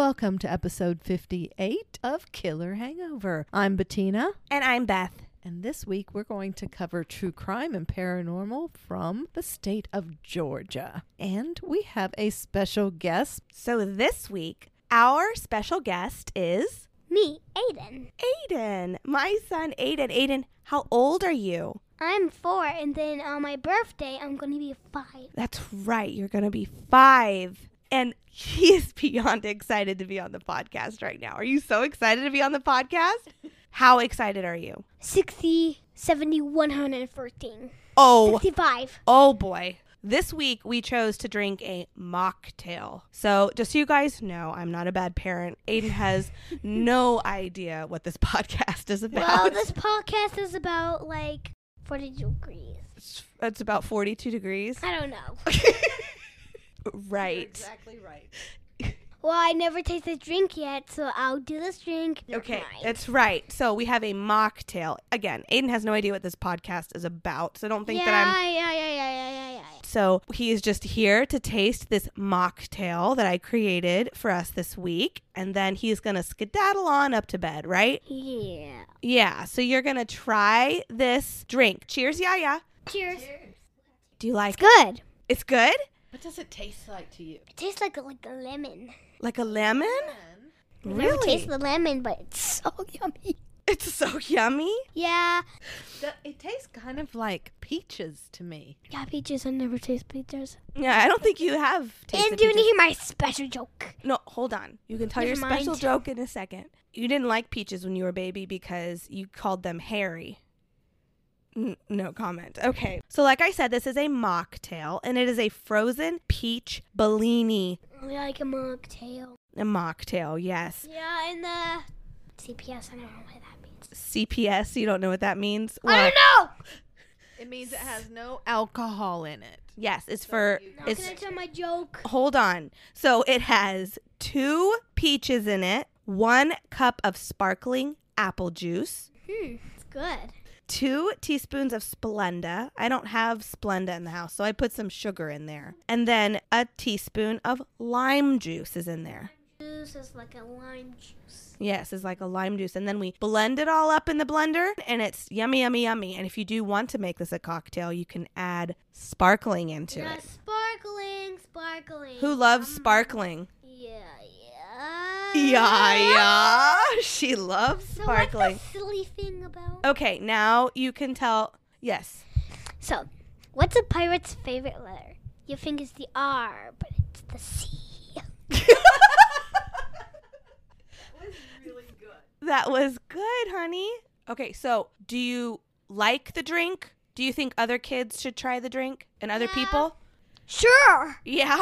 Hello, and welcome to episode 58 of Killer Hangover. I'm Bettina, And I'm Beth. and this week we're going to cover true crime and paranormal from the state of Georgia. And we have a special guest. So this week, our special guest is Me, Aiden. Aiden, my son Aiden. Aiden, how old are you? I'm four, and then on my birthday, I'm going to be five. That's right, you're going to be five. And he is beyond excited to be on the podcast right now. Are you so excited to be on the podcast? How excited are you? 60, 70, 114. Oh, 65. Oh boy. This week we chose to drink a mocktail. So, just so you guys know, I'm not a bad parent. Aiden has no idea what this podcast is about. Well, this podcast is about like 40 degrees. it's, it's about 42 degrees. I don't know. Right. Exactly right. Well, I never tasted a drink yet, so I'll do this drink. Okay, that's right. So, we have a mocktail. Again, Aiden has no idea what this podcast is about. So, don't think yeah, that I'm yeah, yeah, yeah, yeah, yeah, yeah. So he is just here to taste this mocktail that I created for us this week. And then he's going to skedaddle on up to bed, right? Yeah. Yeah. So you're going to try this drink. Cheers, yeah, yeah. Cheers. Cheers. Do you like It's good. It's good? What does it taste like to you? It tastes like a, like a lemon. Like a lemon? I never Really? taste the lemon, but it's so yummy. It's so yummy. Yeah. It tastes kind of like peaches to me. Yeah, peaches. I never taste peaches. Yeah, I don't think you have tasted and do you peaches. hear my special joke? No, hold on. You can tell Never your special mind. joke in a second. You didn't like peaches when you were a baby because you called them hairy. N- no comment. Okay. So, like I said, this is a mocktail, and it is a frozen peach Bellini. I like a mocktail. A mocktail, yes. Yeah, in the CPS. I don't know what that means. CPS, you don't know what that means? I don't know. It means it has no alcohol in it. Yes, it's for. Now It's, can I tell my joke? hold on. So, it has two peaches in it, one cup of sparkling apple juice. Hmm, it's good. Two teaspoons of Splenda. I don't have Splenda in the house, so I put some sugar in there. And then a teaspoon of lime juice is in there. Juice is like a lime juice. Yes, it's like a lime juice. And then we blend it all up in the blender, and it's yummy, yummy, yummy. And if you do want to make this a cocktail, you can add sparkling into Yeah, it. sparkling, sparkling. Who loves um, sparkling? Yeah, yeah. Yeah, yeah. She loves So sparkling. what's the silly thing about? Okay, now you can tell. Yes. So, what's a pirate's favorite letter? You think it's the R, but it's the C. That was really good, That was good, honey. Okay, so do you like the drink? Do you think other kids should try the drink and other Yeah. people? Sure. Yeah.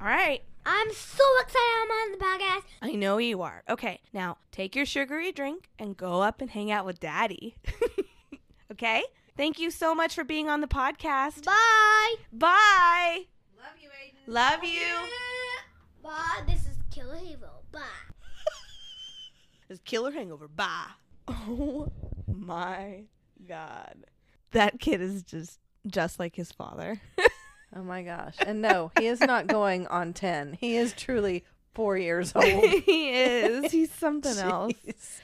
All right. I'm so excited I'm on the podcast. I know you are. Okay, now take your sugary drink and go up and hang out with daddy. okay? Thank you so much for being on the podcast. Bye. Bye. Love you, Aiden. Love you. Bye. This is Killer Hero. Bye. It's killer hangover. Bye. Oh my god. That kid is just just like his father. Oh my gosh. And no, he is not going on 10. He is truly four years old. he is. He's something else.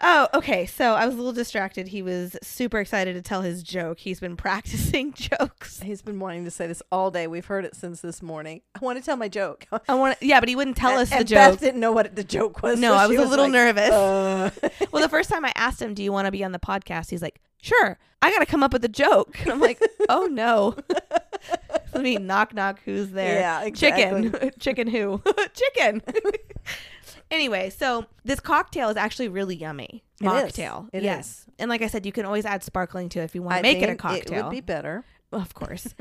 Oh, okay. So I was a little distracted. He was super excited to tell his joke. He's been practicing jokes. He's been wanting to say this all day. We've heard it since this morning. I want to tell my joke. I want To, yeah, but he wouldn't tell us and the Beth joke. didn't know what the joke was. No, so I she was a little like, nervous. Uh. well, the first time I asked him, "Do you want to be on the podcast?" He's like, "Sure." I got to come up with a joke. And I'm like, "Oh no." Let me knock knock. Who's there? Yeah, exactly. Chicken. Chicken who? Chicken. anyway, so this cocktail is actually really yummy. It. Mocktail. It yes. is. And like I said, you can always add sparkling to it if you want I to make it a cocktail. It would be better. Of course.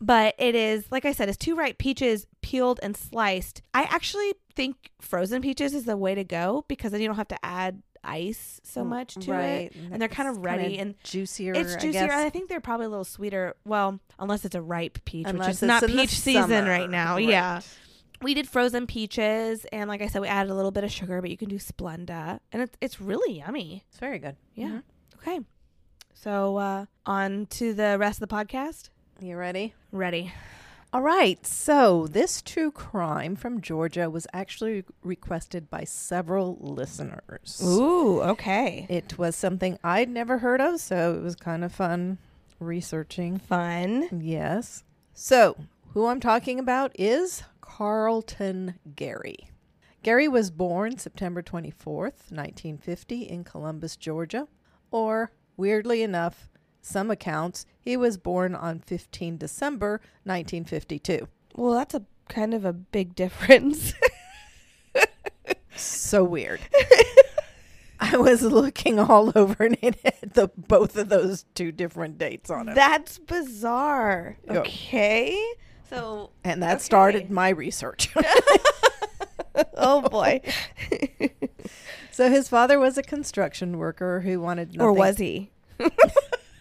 but it is, like I said, it's two ripe peaches peeled and sliced. I actually think frozen peaches is the way to go because then you don't have to add ice so much to it. And they're kind of ready and juicier. it's I juicier. guess. I, think they're probably a little sweeter. Well, unless it's a ripe peach, Unless which is not peach season right now. Right. Yeah. We did frozen peaches, and like I said, we added a little bit of sugar, but you can do Splenda, and it's it's really yummy. It's very good. Yeah. Mhm. Okay. So uh, on to the rest of the podcast. You ready? Ready. All right, so this true crime from Georgia was actually requested by several listeners. Ooh, okay. It was something I'd never heard of, so it was kind of fun researching. Fun. Yes. So, who I'm talking about is Carlton Gary. Gary was born September 24th, 1950, in Columbus, Georgia. Or, weirdly enough, some accounts, he was born on 15 December 1952. Well, that's a kind of a big difference. So weird. I was looking all over and it had the both of those two different dates on it. That's bizarre. Okay. So, and that okay. started my research. oh boy. so his father was a construction worker who wanted nothing. or was he?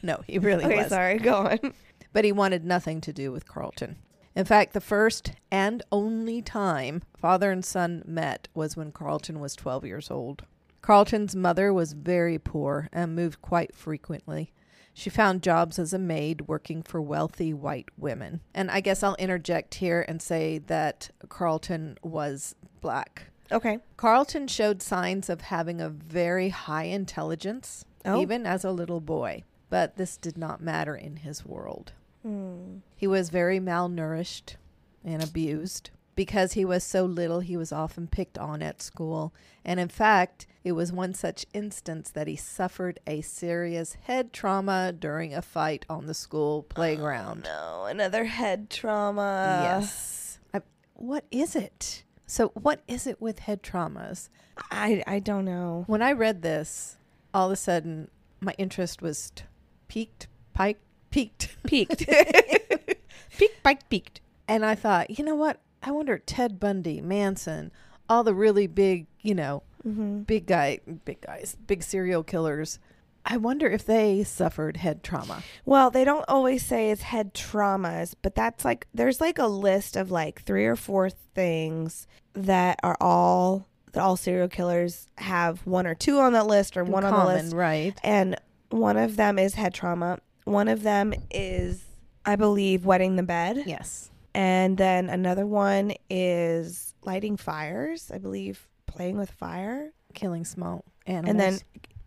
No, he really Okay, was. sorry. Go on. But he wanted nothing to do with Carlton. In fact, the first and only time father and son met was when Carlton was 12 years old. Carlton's mother was very poor and moved quite frequently. She found jobs as a maid working for wealthy white women. And I guess I'll interject here and say that Carlton was black. Okay. Carlton showed signs of having a very high intelligence, Oh. even as a little boy. But this did not matter in his world. Hmm. He was very malnourished and abused. Because he was so little, he was often picked on at school. And in fact, it was one such instance that he suffered a serious head trauma during a fight on the school playground. No, another head trauma. yes. I, what is it? So, what is it with head traumas? I I don't know. When I read this, all of a sudden, my interest was t- peaked, piked, peaked. Peaked. peaked, bike peaked. And I thought, you know what? I wonder Ted Bundy, Manson, all the really big, you know, Mm-hmm. big guy, big guys, big serial killers. I wonder if they suffered head trauma. Well, they don't always say it's head traumas, but that's like there's like a list of like three or four things that are all that all serial killers have one or two on that list or in one on the list. right? And one of them is head trauma. One of them is I believe wetting the bed. Yes. And then another one is lighting fires, I believe playing with fire. Killing small animals. And then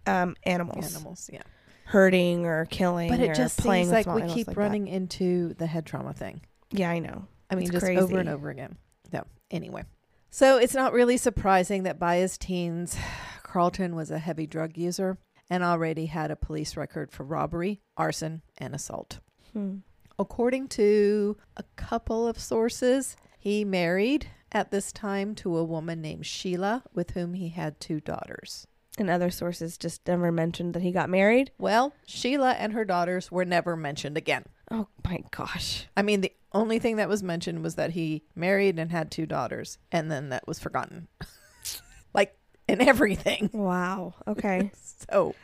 um animals. animals, yeah. Hurting or killing But it just seems like we keep like that. running into the head trauma thing. Yeah, I know. I mean, It's just over and over again. No, anyway. So it's not really surprising that by his teens, Carlton was a heavy drug user and already had a police record for robbery, arson, and assault. Hmm. According to a couple of sources, he married at this time to a woman named Sheila, with whom he had two daughters. And other sources just never mentioned that he got married. Well, Sheila and her daughters were never mentioned again. Oh my gosh. I mean, the only thing that was mentioned was that he married and had two daughters, and then that was forgotten. in everything. Wow. Okay. So,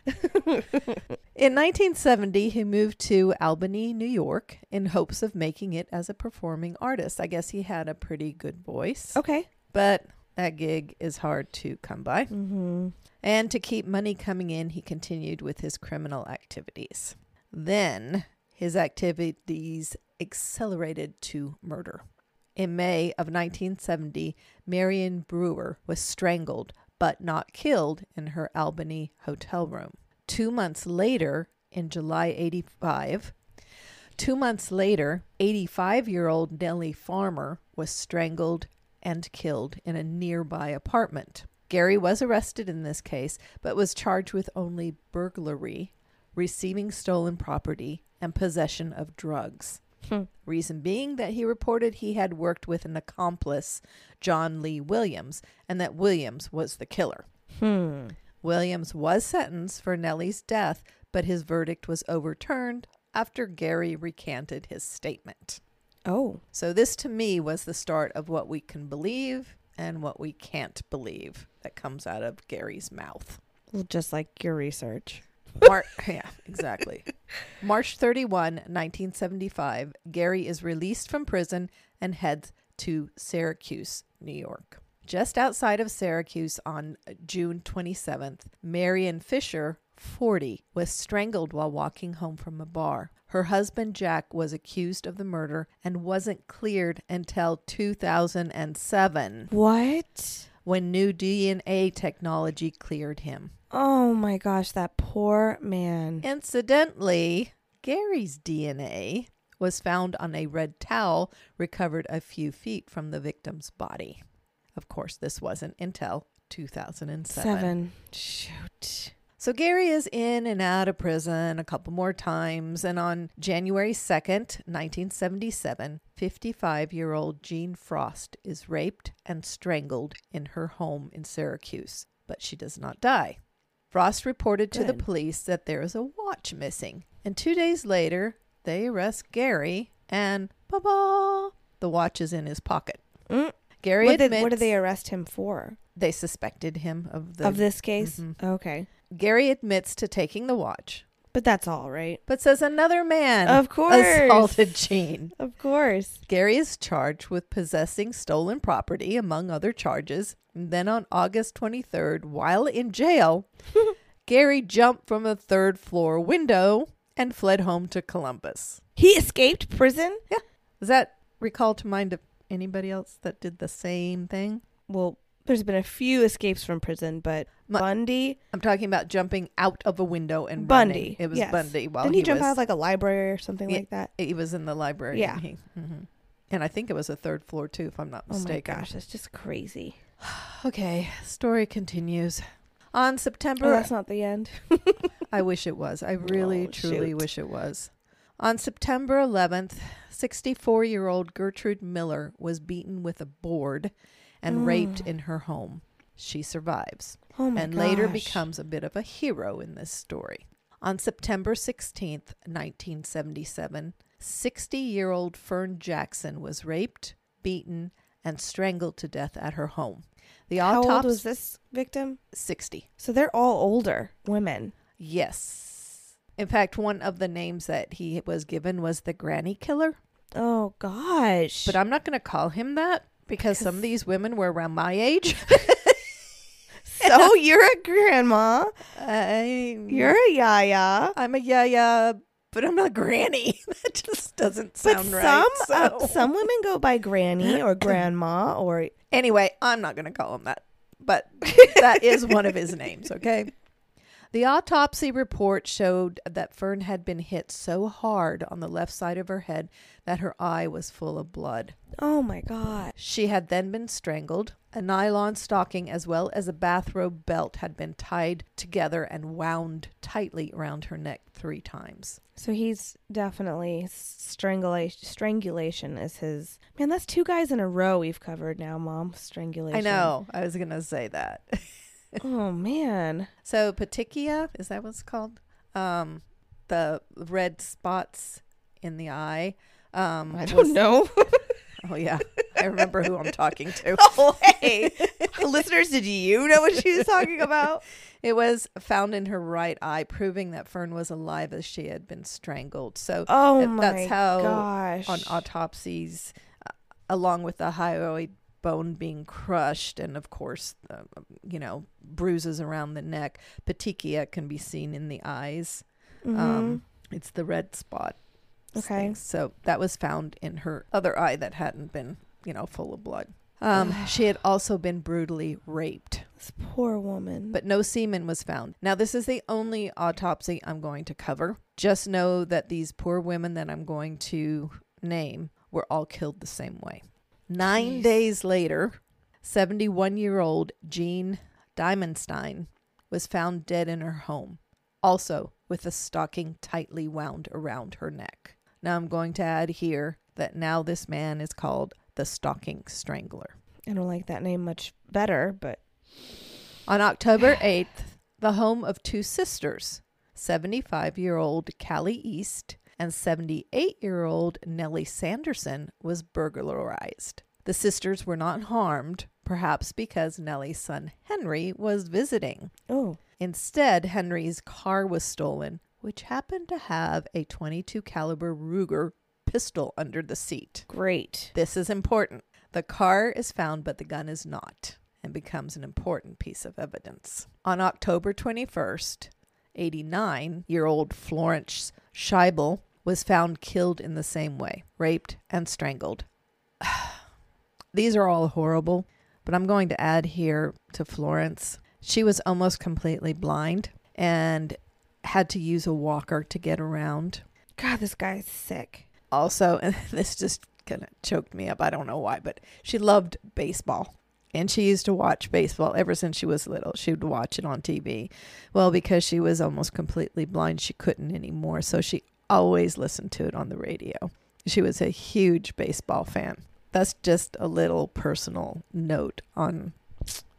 in 1970, he moved to Albany, New York, in hopes of making it as a performing artist. I guess he had a pretty good voice, okay. but that gig is hard to come by. Mm-hmm. And to keep money coming in, he continued with his criminal activities. Then his activities accelerated to murder. In May of 1970, Marion Brewer was strangled but not killed in her Albany hotel room. Two months later, in July 85, two months later, 85 year old Nellie Farmer was strangled and killed in a nearby apartment. Gary was arrested in this case, but was charged with only burglary, receiving stolen property, and possession of drugs. Hmm. Reason being that he reported he had worked with an accomplice, John Lee Williams, and that Williams was the killer. Hmm. Williams was sentenced for Nellie's death, but his verdict was overturned after Gary recanted his statement. Oh. So, this to me was the start of what we can believe and what we can't believe that comes out of Gary's mouth. Well, just like your research. Mar- yeah, exactly. March 31, 1975, Gary is released from prison and heads to Syracuse, New York. Just outside of Syracuse on uh, June 27th, Marion Fisher, 40, was strangled while walking home from a bar. Her husband Jack was accused of the murder and wasn't cleared until 2007 What? When new DNA technology cleared him. Oh my gosh, that poor man. Incidentally, Gary's DNA was found on a red towel recovered a few feet from the victim's body. Of course, this wasn't until 2007. Seven. Shoot. So Gary is in and out of prison a couple more times, and on January 2nd, 1977, 55 year old Jean Frost is raped and strangled in her home in Syracuse, but she does not die. Frost reported to the police that there is a watch missing, and two days later, they arrest Gary, and ba ba, the watch is in his pocket. Mm. Gary What admits did, what did they arrest him for? they suspected him of the. of this case? Mhm. Okay. Gary admits to taking the watch, But that's all right. but says another man Of course. assaulted Jean. Of course. Gary is charged with possessing stolen property, among other charges. And then on August 23rd, while in jail, Gary jumped from a third floor window and fled home to Columbus. He escaped prison? Does that recall to mind of anybody else that did the same thing? Well, there's been a few escapes from prison, but My- Bundy I'm talking about jumping out of a window and Bundy, running. It was yes. Bundy while didn't he, jump was, out of like a library or something Yeah. like that? he was in the library. Yeah. And, he, mhm. and I think it was a third floor too, if I'm not mistaken. Oh my gosh, that's just crazy. Okay, story continues. On Oh, September, that's not the end. I wish it was. I really, Oh, truly shoot. wish it was. On September 11th, 64 year old Gertrude Miller was beaten with a board and raped Mm. in her home. She survives Oh my and later becomes a bit of a hero in this story. On September 16th, 1977, 60 year old Ferne Jackson was raped, beaten, and strangled to death at her home. The How old was this victim? 60. So they're all older women. Yes. In fact, one of the names that he was given was the Granny Killer. Oh gosh. But I'm not going to call him that because some of these women were around my age. so you're a grandma. I, You're a yaya. I'm a yaya, but I'm not granny. that just doesn't But sound some right. uh, some women go by granny or grandma or Anyway, I'm not going to call him that, but that is one of his names, okay? The autopsy report showed that Ferne had been hit so hard on the left side of her head that her eye was full of blood. oh my god. She had then been strangled. A nylon stocking as well as a bathrobe belt had been tied together and wound tightly around her neck three times. So he's definitely strangulation. Strangulation is his man. That's two guys in a row we've covered now, Mom. Strangulation. I know. I was going to say that. Oh man. so petechia, is that what's called? Um, the red spots in the eye. Um, I don't know. Oh yeah, I remember who I'm talking to. oh hey, listeners, did you know what she was talking about? It was found in her right eye, proving that Ferne was alive as she had been strangled. So Oh my that's how gosh. on autopsies, uh, along with the hyoid bone being crushed, and of course, uh, you know, bruises around the neck. Petechia can be seen in the eyes. Um, it's the red spot. Mm-hmm. Okay. things. So that was found in her other eye that hadn't been, you know, full of blood. Um, she had also been brutally raped, this poor woman. but no semen was found. Now, this is the only autopsy I'm going to cover. Just know that these poor women that I'm going to name were all killed the same way. Nine Jeez. days later, 71 year old Jean Dimenstein was found dead in her home, also with a stocking tightly wound around her neck. Now, I'm going to add here that now this man is called the Stocking Strangler. I don't like that name much better, but On October 8th, the home of two sisters, 75 year old Callie East and 78 year old Nellie Sanderson, was burglarized. The sisters were not harmed, perhaps because Nellie's son Henry was visiting. oh, Instead, Henry's car was stolen, which happened to have a 22 caliber Ruger pistol under the seat. great. This is important. The car is found, but the gun is not, and becomes an important piece of evidence. On October 21st, 89 year old Florence Scheible was found killed in the same way raped and strangled. These are all horrible, but I'm going to add here to Florence. She was almost completely blind and had to use a walker to get around. God, this guy's sick. Also, and this just kind of choked me up. I don't know why, but she loved baseball. And she used to watch baseball ever since she was little. She would watch it on TV. Well, because she was almost completely blind, she couldn't anymore. So she always listened to it on the radio. She was a huge baseball fan. That's just a little personal note on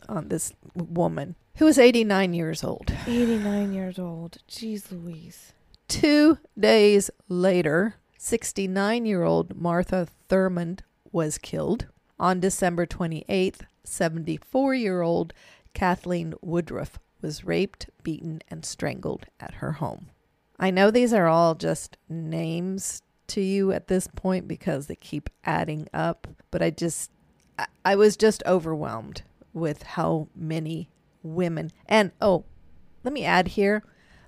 on this woman who was 89 years old. 89 years old. Jeez Louise. Two days later, 69 year old Martha Thurmond was killed. On December 28th, 74 year old Kathleen Woodruff was raped, beaten, and strangled at her home. I know these are all just names to you at this point because they keep adding up, but I just, I, I was just overwhelmed with how many women. And oh, let me add here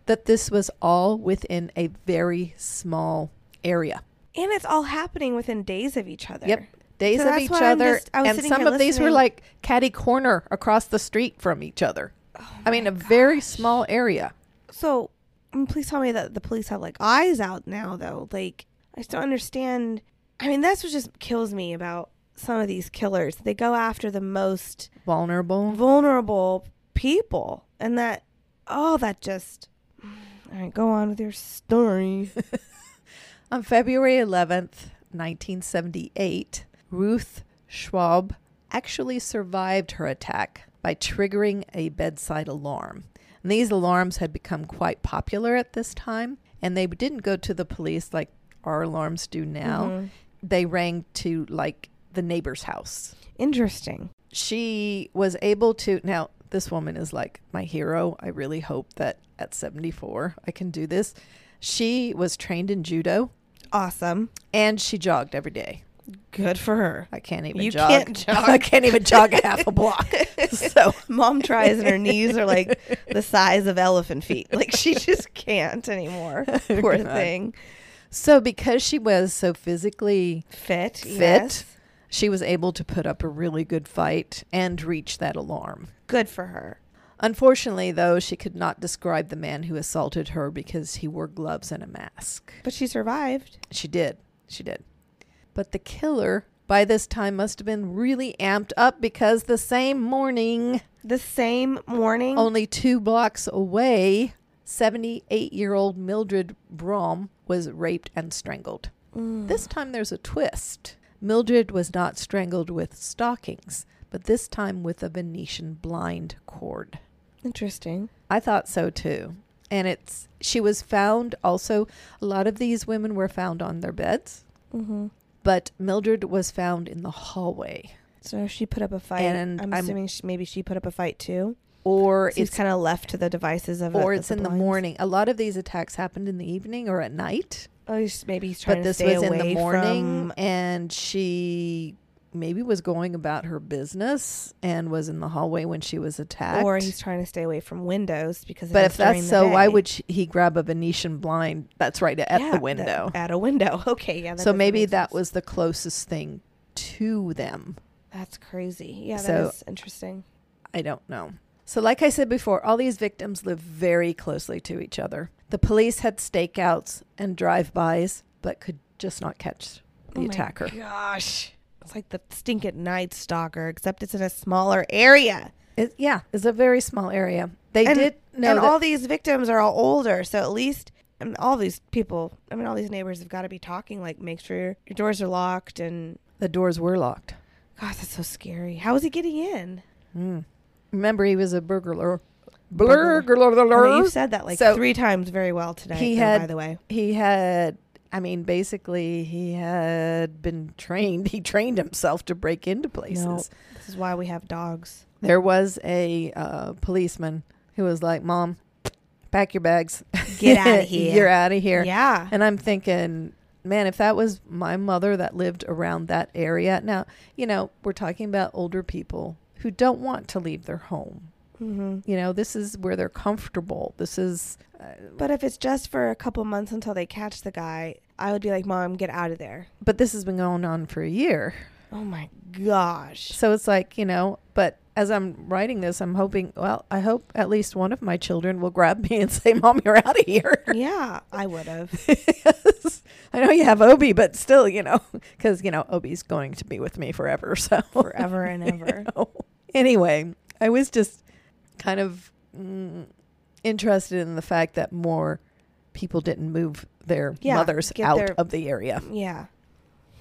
that this was all within a very small area. And it's all happening within days of each other. Yep. Days So of each other. just- and some of these were like catty corner across the street from each other. Oh I mean, a very small area. So, mm, please tell me that the police have like eyes out now, though. Like, I just don't understand. I mean, that's what just kills me about some of these killers. They go after the most Vulnerable. vulnerable people, and that, oh, that just. All right, go on with your story. On February 11th, 1978, Ruth Schwob actually survived her attack by triggering a bedside alarm. And these alarms had become quite popular at this time, and they didn't go to the police like our alarms do now. Mhm. They rang to like the neighbor's house. Interesting. She was able to. Now, this woman is like my hero. I really hope that at 74 I can do this. She was trained in judo Awesome. and she jogged every day. Good for her. I can't even You jog. can't jog. I can't even jog a half a block. So Mom tries and her knees are like the size of elephant feet. Like she just can't anymore. Oh, Poor God. thing. so because she was so physically Fit. Fit. Yes. she was able to put up a really good fight and reach that alarm. Good for her. Unfortunately, though, she could not describe the man who assaulted her because he wore gloves and a mask. But she survived. She did. She did. But the killer by this time must have been really amped up because the same morning, The same morning. only two blocks away, 78 year old Mildred Brom was raped and strangled. Mm. This time there's a twist. Mildred was not strangled with stockings, but this time with a Venetian blind cord. Interesting. I thought so too. And it's she was found also a lot of these women were found on their beds, Mm-hmm. But Mildred was found in the hallway. So she put up a fight. And I'm, I'm- assuming she, maybe she put up a fight too. Or So it's kind of left to the devices of. or of it's in the morning. A lot of these attacks happened in the evening or at night. Oh, he's, maybe he's trying But to this stay was in the away morning from- and she maybe was going about her business and was in the hallway when she was attacked. or he's trying to stay away from windows because. but if that's the so, why would she, he grab a Venetian blind that's right at Yeah, the window? at a window. Okay, yeah. so maybe that was the closest thing to them. That's crazy. Yeah, that So- is interesting. I don't know. So, like I said before, all these victims live very closely to each other. The police had stakeouts and drive-bys, but could just not catch the Oh attacker. Gosh, it's like the Stink at night stalker, except it's in a smaller area. It, yeah, it's a very small area. They And- did know and that all these victims are all older, so at least I mean, all these people. I mean, all these neighbors have got to be talking. Like, make sure your, doors are locked. And the doors were locked. God, that's so scary. How is he getting in? Mm. Remember, he was a burglar. Burglar. Burglar. I mean, you've said that like So, three times very well today. he though, by the way. he had i mean basically he had been trained he trained himself to break into places No, this is why we have dogs. there was a uh, policeman who was like mom pack your bags Get out of here." you're out of here Yeah. and i'm thinking man if that was my mother that lived around that area now you know we're talking about older people who don't want to leave their home hmm You know, this is where they're comfortable. This is uh, But if it's just for a couple months until they catch the guy, I would be like, Mom, get out of there. but this has been going on for a year. Oh my gosh. So it's like, you know, but as I'm writing this, I'm hoping, well, I hope at least one of my children will grab me and say, Mom, you're out of here. Yeah, I would have. I know you have Obi, but still, you know, because, you know, Obi's going to be with me forever. So Forever and ever. know. Anyway, I was just kind of mm, interested in the fact that more people didn't move their Yeah, mothers out their- of the area. Yeah.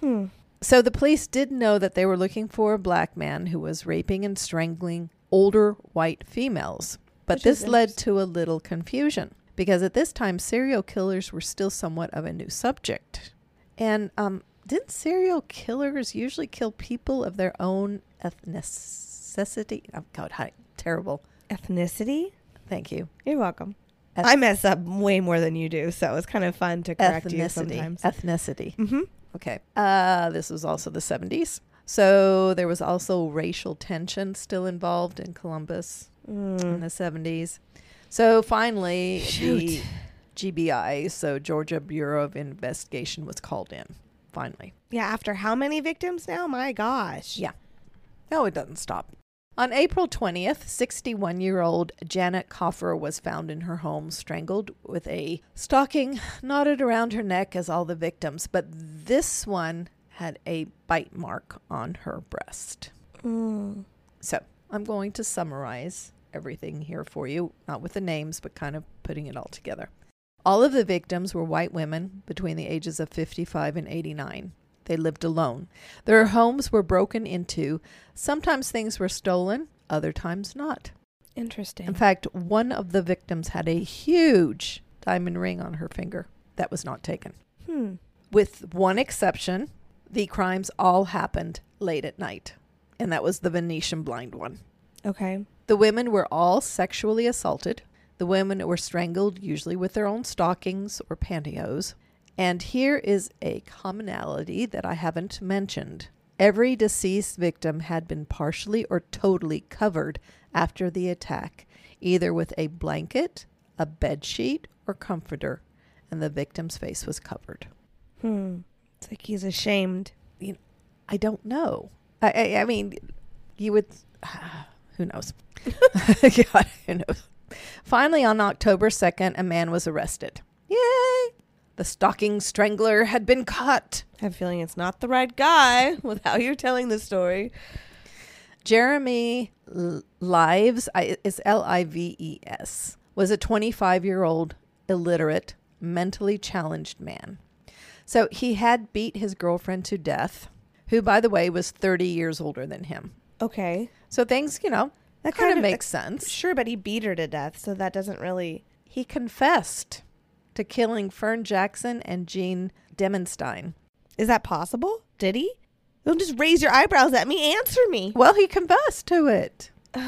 Hmm. So the police did know that they were looking for a black man who was raping and strangling older white females. But Which this led to a little confusion because at this time serial killers were still somewhat of a new subject. And um, didn't serial killers usually kill people of their own ethnicity? Oh God, hi, terrible. Ethnicity? Thank you. You're welcome. Eth- I mess up way more than you do, so it's kind of fun to correct you Ethnicity. sometimes. Ethnicity. mm-hmm. Okay. Uh, this was also the 70s. So there was also racial tension still involved in Columbus in Mm. the 70s. So finally, Shoot. the GBI, so Georgia Bureau of Investigation, was called in. Finally. Yeah, after how many victims now? My gosh. Yeah. No, it doesn't stop. On April 20th, 61 year old Janet Cofer was found in her home, strangled with a stocking knotted around her neck as all the victims, but this one had a bite mark on her breast. Mm. So I'm going to summarize everything here for you, not with the names, but kind of putting it all together. All of the victims were white women between the ages of 55 and 89. They lived alone. Their homes were broken into. Sometimes things were stolen, other times not. Interesting. In fact, one of the victims had a huge diamond ring on her finger that was not taken. hmm. With one exception, the crimes all happened late at night, and that was the Venetian blind one. Okay. The women were all sexually assaulted. The women were strangled, usually with their own stockings or pantyhose. And here is a commonality that I haven't mentioned. Every deceased victim had been partially or totally covered after the attack, either with a blanket, a bed sheet, or comforter, and the victim's face was covered. Hmm. It's like he's ashamed. You know, I don't know. I, I, I mean, you would. who knows? God, who knows? Finally, on October 2nd, a man was arrested. The stalking strangler had been caught. I have a feeling it's not the right guy with how you're telling the story. Jeremy Lives, I, is L I V E S, was a 25 year old illiterate, mentally challenged man. So he had beat his girlfriend to death, who, by the way, was 30 years older than him. Okay. So things, you know, That kind of of makes sense. Sure, but he beat her to death, so that doesn't really. He confessed to killing Ferne Jackson and Jean Dimenstein. Is that possible? Did he? Don't just raise your eyebrows at me. Answer me. Well, he confessed to it.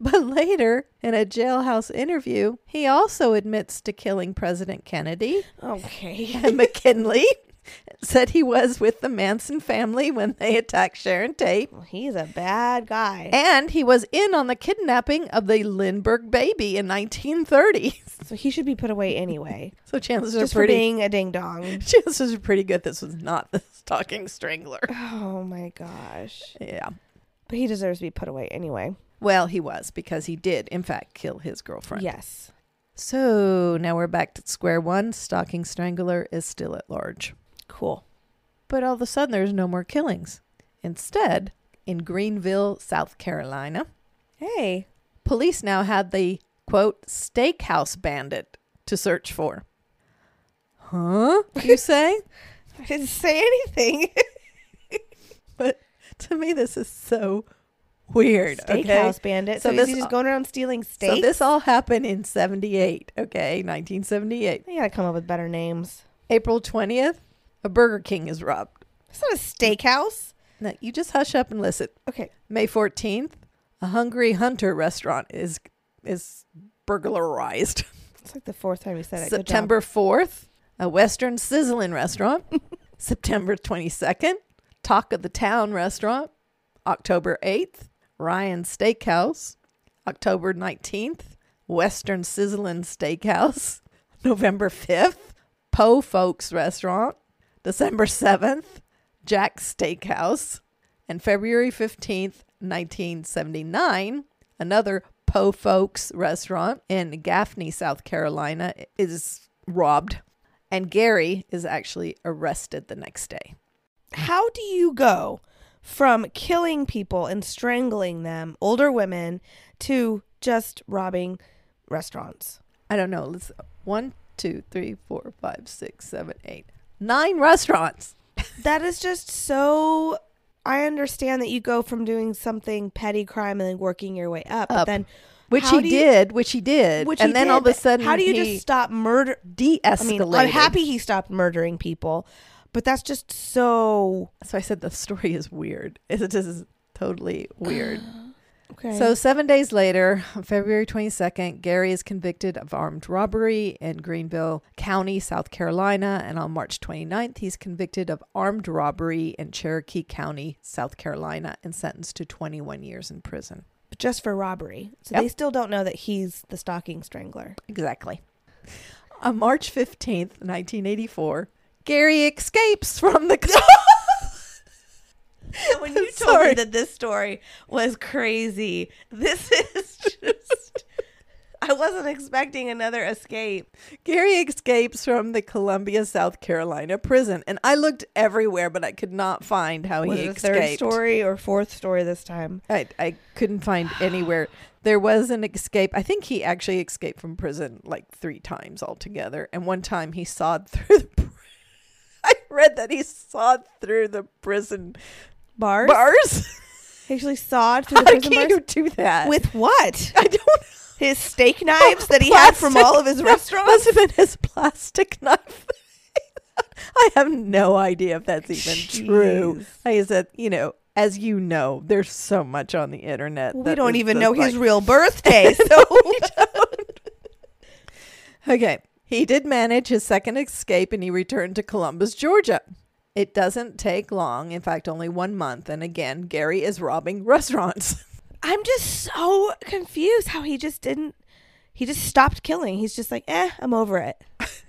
But later, in a jailhouse interview, he also admits to killing President Kennedy Okay. and McKinley. Said he was with the Manson family when they attacked Sharon Tate. Well, he's a bad guy. And he was in on the kidnapping of the Lindbergh baby in 1930. So he should be put away anyway. So chances Just are for pretty being a ding dong. chances are pretty good this was not the stalking strangler. Oh my gosh. Yeah. But he deserves to be put away anyway. Well, he was because he did, in fact, kill his girlfriend. Yes. So now we're back to square one. Stalking strangler is still at large. Cool. But all of a sudden, there's no more killings. Instead, in Greenville, South Carolina, Hey. police now had the quote steakhouse bandit to search for. Huh? You say? I didn't say anything. but to me, this is so weird. okay? Steakhouse bandit. So So, this- is just going around stealing steaks? So this all happened in 78, okay? 1978. They gotta come up with better names. April 20th, a Burger King is robbed. It's not a steakhouse. No, you just hush up and listen. Okay. May 14th, a Hungry Hunter restaurant is is burglarized. It's like the fourth time you said it. September 4th, a Western Sizzlin restaurant. September 22nd, Talk of the Town restaurant. October 8th, Ryan Steakhouse. October 19th, Western Sizzlin Steakhouse. November 5th, Po Folks Restaurant. December 7th, Jack's Steakhouse. And February 15th, 1979, another Po Folks restaurant in Gaffney, South Carolina is robbed. And Gary is actually arrested the next day. How do you go from killing people and strangling them, older women, to just robbing restaurants? I don't know. Let's one, two, three, four, five, six, seven, eight, nine restaurants. That is just so. I understand that you go from doing something petty crime and then working your way up, but Up. then Which he do you- did, which he did, which and he then did, all of a sudden, how do you just stop murder? de-escalated? I mean, I'm happy he stopped murdering people, but that's just so So I said the story is weird. It is just totally weird. okay. So seven days later, on February 22nd, Gary is convicted of armed robbery in Greenville County, South Carolina. And on March 29th, he's convicted of armed robbery in Cherokee County, South Carolina, and sentenced to 21 years in prison. But just for robbery, so Yep. they still don't know that he's the stocking strangler. Exactly. On March 15th, 1984, Gary escapes from the. when you told Sorry. me that this story was crazy, this is just. I wasn't expecting another escape. Gary escapes from the Columbia, South Carolina prison. And I looked everywhere, but I could not find how Was he it escaped. third story or fourth story this time? I, I couldn't find anywhere. There was an escape. I think he actually escaped from prison like three times altogether. And one time he sawed through the. I read that he sawed through the prison Bars? bars. He actually sawed through the How prison can bars you do that? with what? I don't His steak knives that he had from Plastic- all of his restaurants. Must have been his plastic knife. I have no idea if that's even true. Jeez. I said, you know, as you know, there's so much on the internet. We that don't is even just know like- his real birthday, so Okay. He did manage his second escape and he returned to Columbus, Georgia. It doesn't take long, in fact, only one month. And again, Gary is robbing restaurants. I'm just so confused how he just didn't. He just stopped killing. He's just like, eh, I'm over it.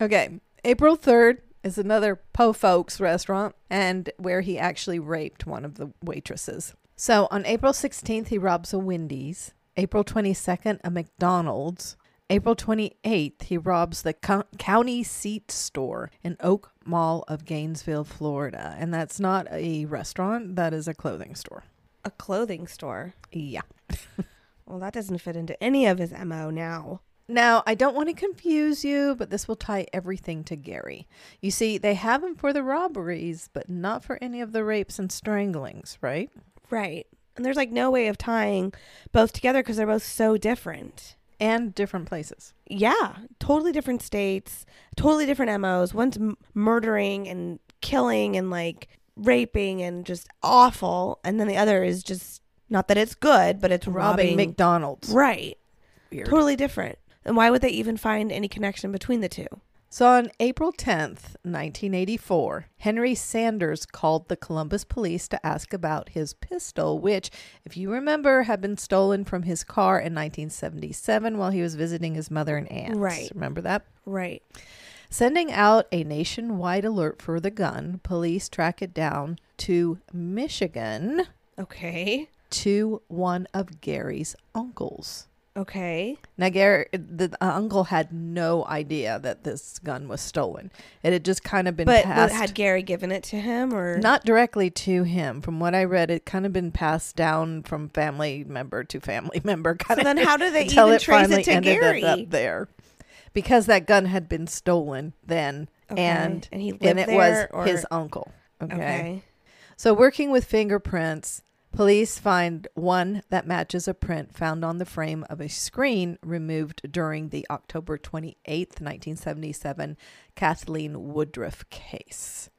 Okay. April 3rd is another Po Folks restaurant and where he actually raped one of the waitresses. So on April 16th, he robs a Wendy's. April 22nd, a McDonald's. April 28th, he robs the co- county seat store in Oak Mall of Gainesville, Florida. And that's not a restaurant, that is a clothing store. A clothing store. Yeah. Well, that doesn't fit into any of his mo now. Now, I don't want to confuse you, but this will tie everything to Gary. You see, they have him for the robberies, but not for any of the rapes and stranglings, right? Right. And there's like no way of tying both together because they're both so different. And different places. Yeah, totally different states, totally different MOs. One's m- murdering and killing and like raping and just awful, and then the other is just not that it's good, but it's Robbing, robbing. McDonald's. right. Weird. Totally different. And why would they even find any connection between the two? So on April 10th, 1984, Henry Sanders called the Columbus police to ask about his pistol, which, if you remember, had been stolen from his car in 1977 while he was visiting his mother and aunt. Right. Remember that? Right. Sending out a nationwide alert for the gun, police track it down to Michigan Okay. to one of Gary's uncles. Okay. Now, Gary, the, the uncle had no idea that this gun was stolen. It had just kind of been But passed, had Gary given it to him or not directly to him. From what I read, it kind of been passed down from family member to family member. Kind So then how do they even it trace it to Gary? up there, because that gun had been stolen then, Okay. and and he lived and it was his uncle. Okay. Okay. So, working with fingerprints, police find one that matches a print found on the frame of a screen removed during the October 28th, 1977 Kathleen Woodruff case.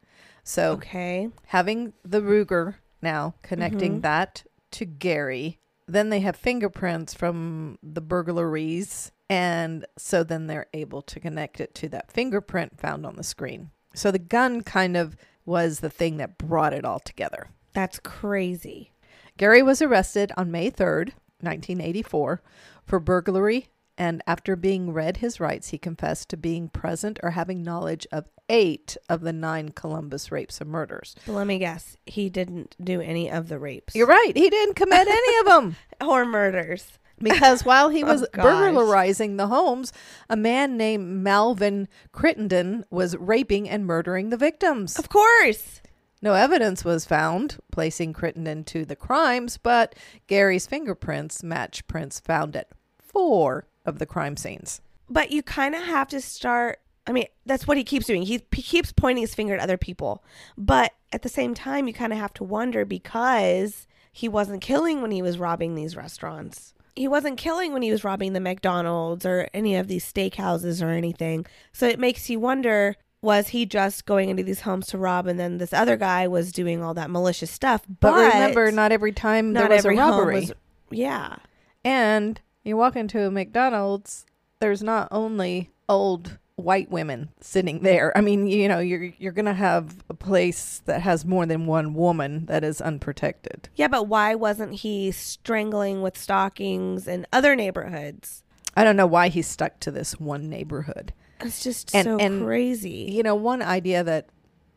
So, Okay. having the Ruger now connecting Mhm. that to Gary, then they have fingerprints from the burglaries. And so then they're able to connect it to that fingerprint found on the screen. So the gun kind of was the thing that brought it all together. That's crazy. Gary was arrested on May 3rd 1984, for burglary. And after being read his rights, he confessed to being present or having knowledge of eight of the nine Columbus rapes and murders. But let me guess, he didn't do any of the rapes You're right. He didn't commit any of them. or murders. because while he oh, was Oh, burglarizing the homes, a man named Malvin Crittenden was raping and murdering the victims. Of course. No evidence was found placing Crittenden to the crimes, but Gary's fingerprints match prints found at four of the crime scenes. But you kind of have to start. I mean, that's what he keeps doing. He, he keeps pointing his finger at other people. But at the same time, you kind of have to wonder because he wasn't killing when he was robbing these restaurants. He wasn't killing when he was robbing the McDonald's or any of these steakhouses or anything. So it makes you wonder was he just going into these homes to rob and then this other guy was doing all that malicious stuff? But, But, remember, not every time not there was every a robbery. was- yeah. And you walk into a McDonald's, there's not only old white women sitting there. I mean, you know, you're you're gonna have a place that has more than one woman that is unprotected. Yeah, but why wasn't he strangling with stockings in other neighborhoods? I don't know why he stuck to this one neighborhood. It's just And- so and- crazy. You know, one idea that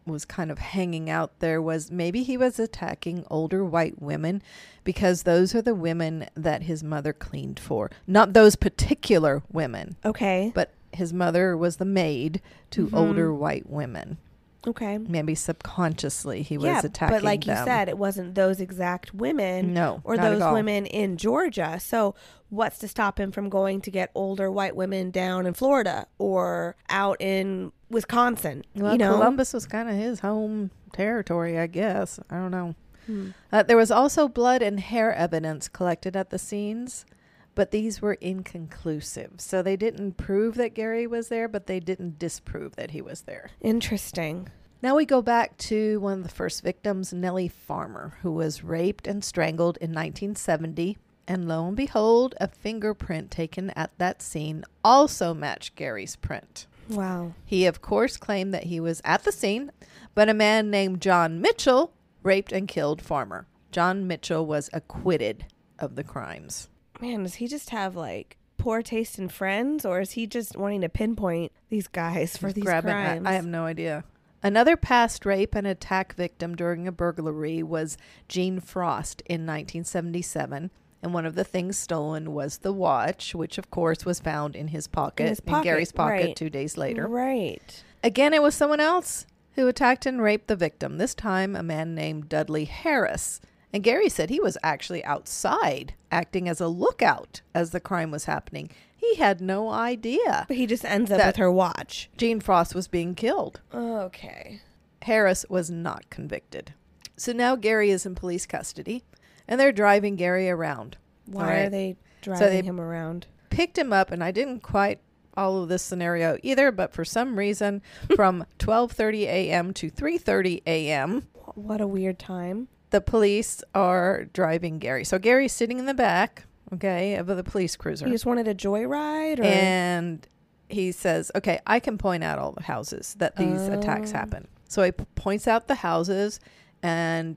was kind of hanging out there was maybe he was attacking older white women because those are the women that his mother cleaned for. Not those particular women, Okay. but his mother was the maid to Mhm. older white women. Okay. Maybe subconsciously he was yeah, attacking but like you said, it wasn't those exact women no, or those women in Georgia. So what's to stop him from going to get older white women down in Florida or out in Wisconsin? Well, you know, Columbus was kind of his home territory, I guess. I don't know. Hmm. Uh, there was also blood and hair evidence collected at the scenes, but these were inconclusive. So they didn't prove that Gary was there, but they didn't disprove that he was there. Interesting. Now we go back to one of the first victims, Nellie Farmer, who was raped and strangled in 1970. And lo and behold, a fingerprint taken at that scene also matched Gary's print. Wow. He, of course, claimed that he was at the scene, but a man named John Mitchell raped and killed Farmer. John Mitchell was acquitted of the crimes. Man, does he just have like poor taste in friends, or is he just wanting to pinpoint these guys for He's these grabbing- I- crimes? I, have no idea. Another past rape and attack victim during a burglary was Jean Frost in 1977. And one of the things stolen was the watch, which of course was found in his pocket, in, his pocket, Gary's pocket right. two days later. Right. Again, it was someone else who attacked and raped the victim, this time a man named Dudley Harris. And Gary said he was actually outside acting as a lookout as the crime was happening. He had no idea But he just ends up with her watch. Jean Frost was being killed. Okay. Harris was not convicted. So now Gary is in police custody and they're driving Gary around. Why right. are they driving they- him around? Picked him up and I didn't quite follow this scenario either, but for some reason from 12:30 a.m. to 3:30 a.m. What a weird time. The police are driving Gary. So Gary's sitting in the back, okay, of the police cruiser. He just wanted a joyride, or and he says, "Okay, I can point out all the houses that these attacks Oh. happen." So he p- points out the houses and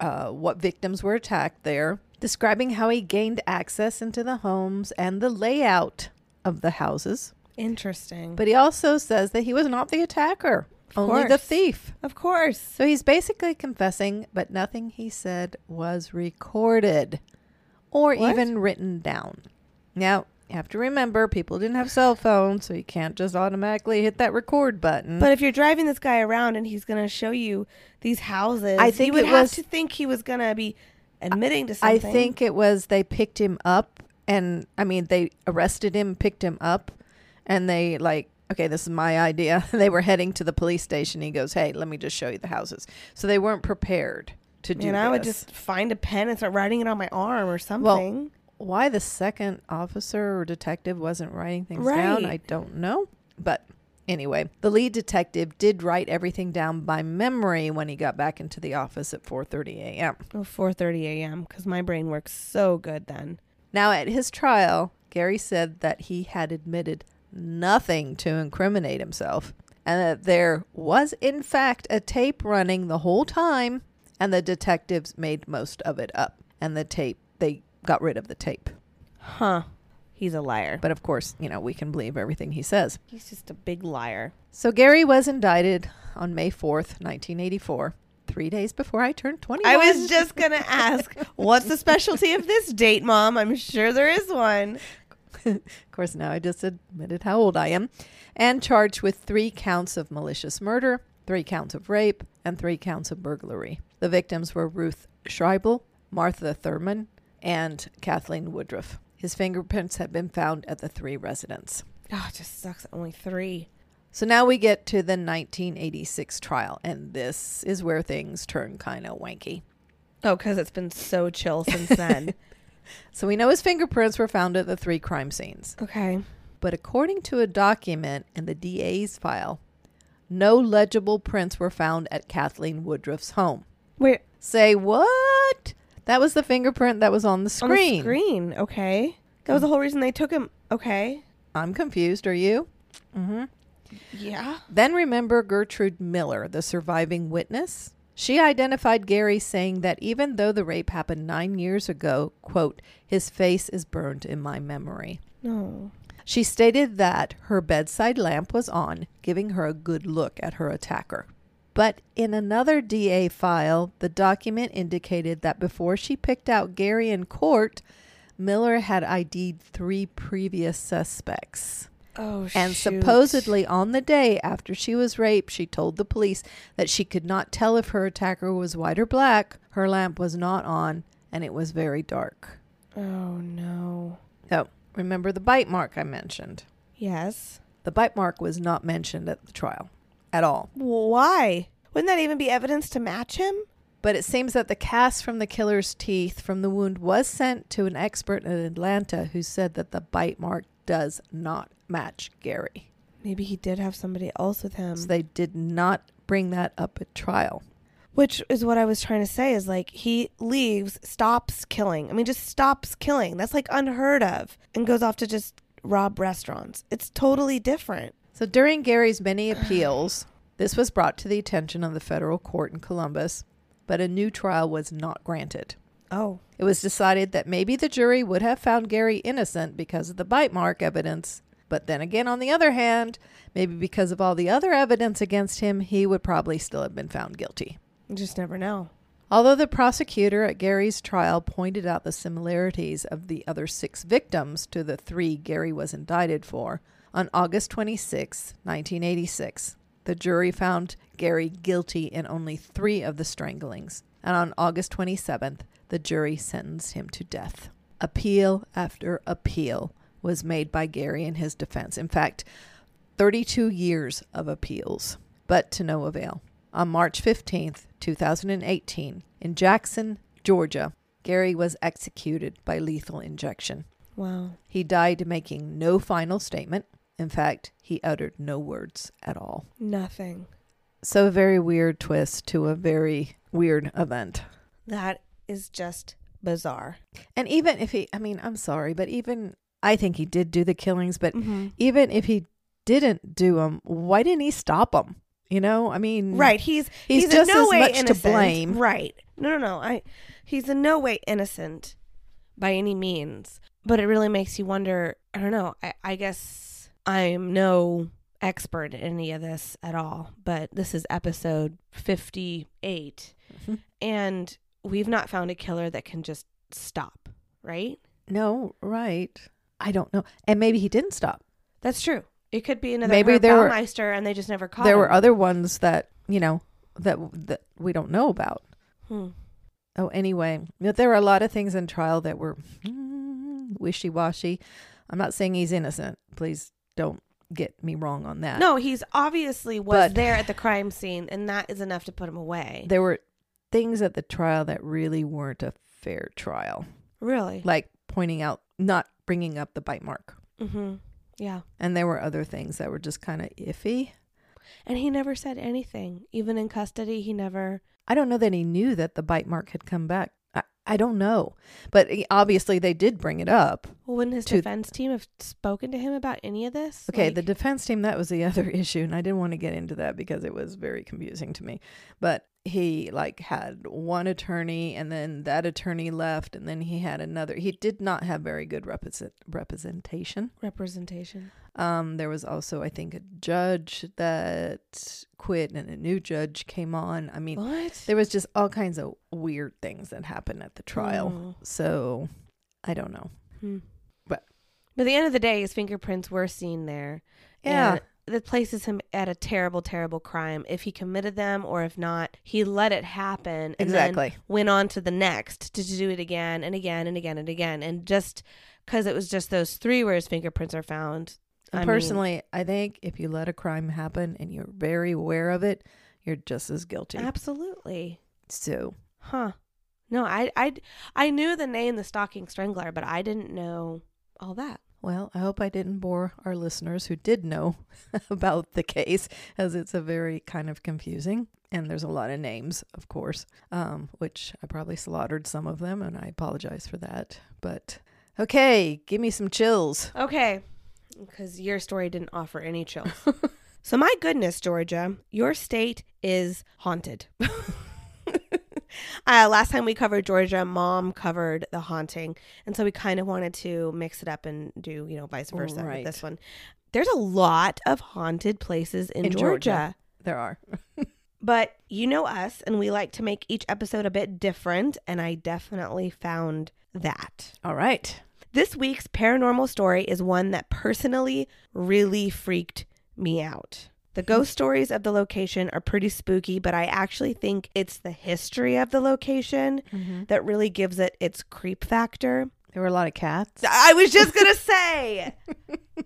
uh, what victims were attacked there, describing how he gained access into the homes and the layout of the houses. interesting. But he also says that he was not the attacker, Only the thief. of course, So he's basically confessing, but nothing he said was recorded or What? even written down. Now, you have to remember people didn't have cell phones, so you can't just automatically hit that record button. but if you're driving this guy around and he's gonna show you these houses, I think you would have was- to think he was gonna be admitting to something. I think it was they picked him up and I mean they arrested him, picked him up, and they like okay, this is my idea. they were heading to the police station. He goes, "Hey, let me just show you the houses." So they weren't prepared to do and I would this. just find a pen and start writing it on my arm or something. Well, why the second officer or detective wasn't writing things down, I don't know. But anyway, the lead detective did write everything down by memory when he got back into the office at 4:30 a.m. Oh, 4:30 a.m. because my brain works so good then. Now at his trial, Gary said that he had admitted nothing to incriminate himself and that there was in fact a tape running the whole time and the detectives made most of it up. And the tape they got rid of the tape. Huh. He's a liar. But of course, you know, we can believe everything he says. He's just a big liar. So Gary was indicted on May 4th, 1984, three days before I turned 21. I was just going to ask, what's the specialty of this date, Mom? I'm sure there is one. Of course, now I just admitted how old I am. And charged with three counts of malicious murder, three counts of rape, and three counts of burglary. The victims were Ruth Scheible, Martha Thurmond, and Kathleen Woodruff. His fingerprints had been found at the three residents. Oh, ah, it just sucks. Only three. So now we get to the 1986 trial, and this is where things turn kind of wanky. Oh, because it's been so chill since then. So we know his fingerprints were found at the three crime scenes. okay. But according to a document in the DA's file, no legible prints were found at Kathleen Woodruff's home. Wait, Say what? That was the fingerprint that was on the on the screen. screen. Okay. That was the whole reason they took him. Okay. I'm confused. Are you? Mm-hmm. Yeah. Then remember Gertrude Miller, the surviving witness? She identified Gary saying that even though the rape happened nine years ago, quote, his face is burned in my memory. No. She stated that her bedside lamp was on, giving her a good look at her attacker. But in another DA file, the document indicated that before she picked out Gary in court, Miller had ID'd three previous suspects. Oh, And shoot. supposedly on the day after she was raped, she told the police that she could not tell if her attacker was white or black. Her lamp was not on, and it was very dark. Oh, no. So, remember the bite mark I mentioned? Yes. The bite mark was not mentioned at the trial at all. Why? Wouldn't that even be evidence to match him? But it seems that the cast from the killer's teeth from the wound was sent to an expert in Atlanta who said that the bite mark does not match Gary. Maybe he did have somebody else with him. So they did not bring that up at trial. Which is what I was trying to say is like he leaves, stops killing. I mean, just stops killing. That's like unheard of and goes off to just rob restaurants. It's totally different. So during Gary's many appeals, this was brought to the attention of the federal court in Columbus, but a new trial was not granted. Oh. It was decided that maybe the jury would have found Gary innocent because of the bite mark evidence, but then again, on the other hand, maybe because of all the other evidence against him, he would probably still have been found guilty. You just never know. Although the prosecutor at Gary's trial pointed out the similarities of the other six victims to the three Gary was indicted for, on August 26, 1986, the jury found Gary guilty in only three of the stranglings, and on August 27th, the jury sentenced him to death. Appeal after appeal was made by Gary in his defense. In fact, 32 years of appeals, but to no avail. On March 15th, 2018, in Jackson, Georgia, Gary was executed by lethal injection. Wow. He died making no final statement. In fact, he uttered no words at all. Nothing. So, a very weird twist to a very weird event. That is just bizarre. And even if he, I mean, I'm sorry, but even I think he did do the killings, but Mm-hmm. even if he didn't do them, why didn't he stop them? You know, I mean, Right. He's He's he's, just in no as way much to innocent. blame. Right. No, no, no. I he's in no way innocent by any means. But it really makes you wonder. I don't know. I, I guess I'm no expert in any of this at all. But this is episode 58, Mhm. and we've not found a killer that can just stop. Right. No, right. I don't know. And maybe he didn't stop. That's true. It could be another Maybe Herb there were- Baumeister, and they just never caught there him. were other ones that, you know, that that we don't know about. Hmm. Oh, anyway, there were a lot of things in trial that were mm, wishy-washy. I'm not saying he's innocent. Please don't get me wrong on that. No, he's obviously was But- there at the crime scene, and that is enough to put him away. There were things at the trial that really weren't a fair trial, really? like pointing out, not bringing up the bite mark. Mm-hmm. Yeah. And there were other things that were just kind of iffy. And he never said anything. Even in custody, he never. I don't know that he knew that the bite mark had come back. I, I don't know. But he- obviously they did bring it up. Well, wouldn't his To- defense team have spoken to him about any of this? Okay, Like- the defense team, that was the other issue. And I didn't want to get into that because it was very confusing to me. But he like had one attorney and then that attorney left and then he had another. He did not have very good represent, representation. Representation. Um, there was also, I think, a judge that quit and a new judge came on. I mean, What? there was just all kinds of weird things that happened at the trial. Oh. So I don't know. Hmm. But- But at the end of the day, his fingerprints were seen there. Yeah. That places him at a terrible, terrible crime. If he committed them or if not, he let it happen and then went on to the next to do it again and again and again and again. And just because it was just those three where his fingerprints are found. And I mean- personally, I think if you let a crime happen and you're very aware of it, you're just as guilty. Absolutely. So Huh. No, I, I, I knew the name, the Stalking Strangler, but I didn't know all that. Well, I hope I didn't bore our listeners who did know about the case, as it's a very kind of confusing. And there's a lot of names, of course, um, which I probably slaughtered some of them, and I apologize for that. But okay, give me some chills. Okay. Because your story didn't offer any chills. so, my goodness, Georgia, your state is haunted. uh, last time we covered Georgia, mom covered the haunting. And so we kind of wanted to mix it up and do, you know, vice versa Right. with this one. There's a lot of haunted places in, In Georgia. Georgia. There are. But you know us, and we like to make each episode a bit different. And I definitely found that. All right. This week's paranormal story is one that personally really freaked me out. The ghost stories of the location are pretty spooky, but I actually think it's the history of the location mm-hmm. that really gives it its creep factor. There were a lot of cats. I was just going to say,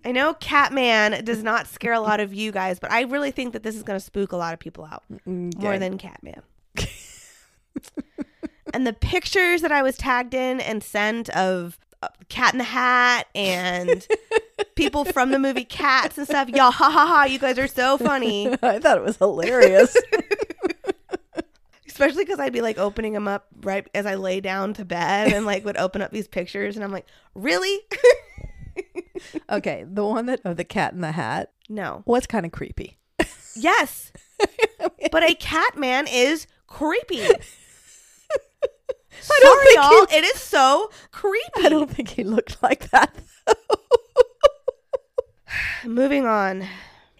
I know Catman does not scare a lot of you guys, but I really think that this is going to spook a lot of people out more Okay. than Catman. and the pictures that I was tagged in and sent of Uh, cat in the Hat and people from the movie Cats and stuff, y'all, ha ha ha, you guys are so funny. I thought it was hilarious. Especially because I'd be like opening them up right as I lay down to bed and like would open up these pictures and I'm like, really? okay, the one that of the cat in the hat no. was kind of creepy. Yes. but a cat man is creepy. Don't Sorry, think y'all. he- It is so creepy. I don't think he looked like that. Moving on.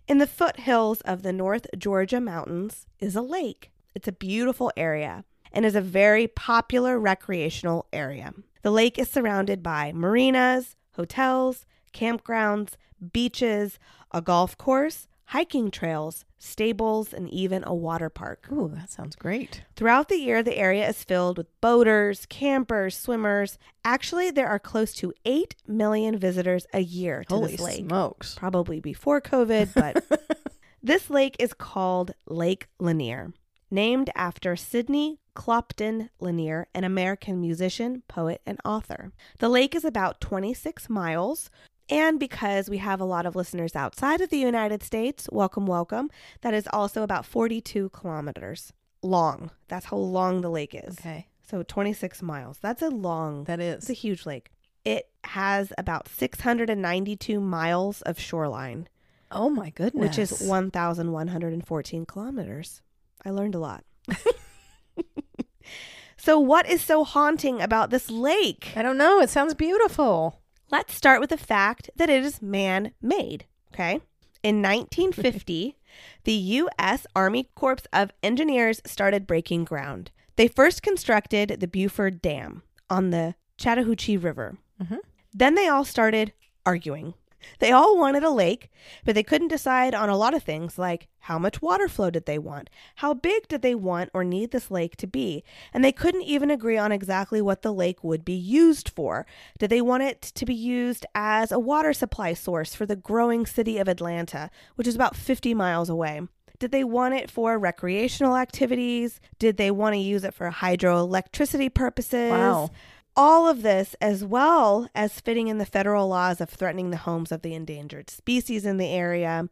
In the foothills of the North Georgia mountains is a lake. It's a beautiful area and is a very popular recreational area. The lake is surrounded by marinas, hotels, campgrounds, beaches, a golf course, hiking trails, stables, and even a water park. Ooh, that sounds great. Throughout the year, the area is filled with boaters, campers, swimmers. Actually, there are close to 8 million visitors a year to Holy this lake smokes. probably before COVID, but this lake is called Lake Lanier, named after Sidney Clopton Lanier, an American musician, poet, and author. The lake is about 26 miles. And because we have a lot of listeners outside of the United States, welcome, welcome, that is also about 42 kilometers long. That's how long the lake is. Okay, So 26 miles. That's a long, That is. it's a huge lake. It has about 692 miles of shoreline, Oh my goodness. which is 1,114 kilometers. I learned a lot. so, what is so haunting about this lake? I don't know. It sounds beautiful. Let's start with the fact that it is man made. Okay. In 1950, the U.S. Army Corps of Engineers started breaking ground. They first constructed the Buford Dam on the Chattahoochee River. Mhm. Then they all started arguing. They all wanted a lake, but they couldn't decide on a lot of things like how much water flow did they want, how big did they want or need this lake to be, and they couldn't even agree on exactly what the lake would be used for. Did they want it to be used as a water supply source for the growing city of Atlanta, which is about 50 miles away? Did they want it for recreational activities? Did they want to use it for hydroelectricity purposes? Wow. All of this, as well as fitting in the federal laws of threatening the homes of the endangered species in the area.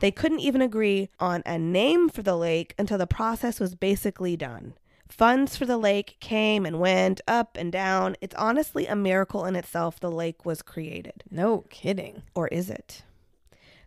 They couldn't even agree on a name for the lake until the process was basically done. Funds for the lake came and went up and down. It's honestly a miracle in itself the lake was created. No kidding. Or is it?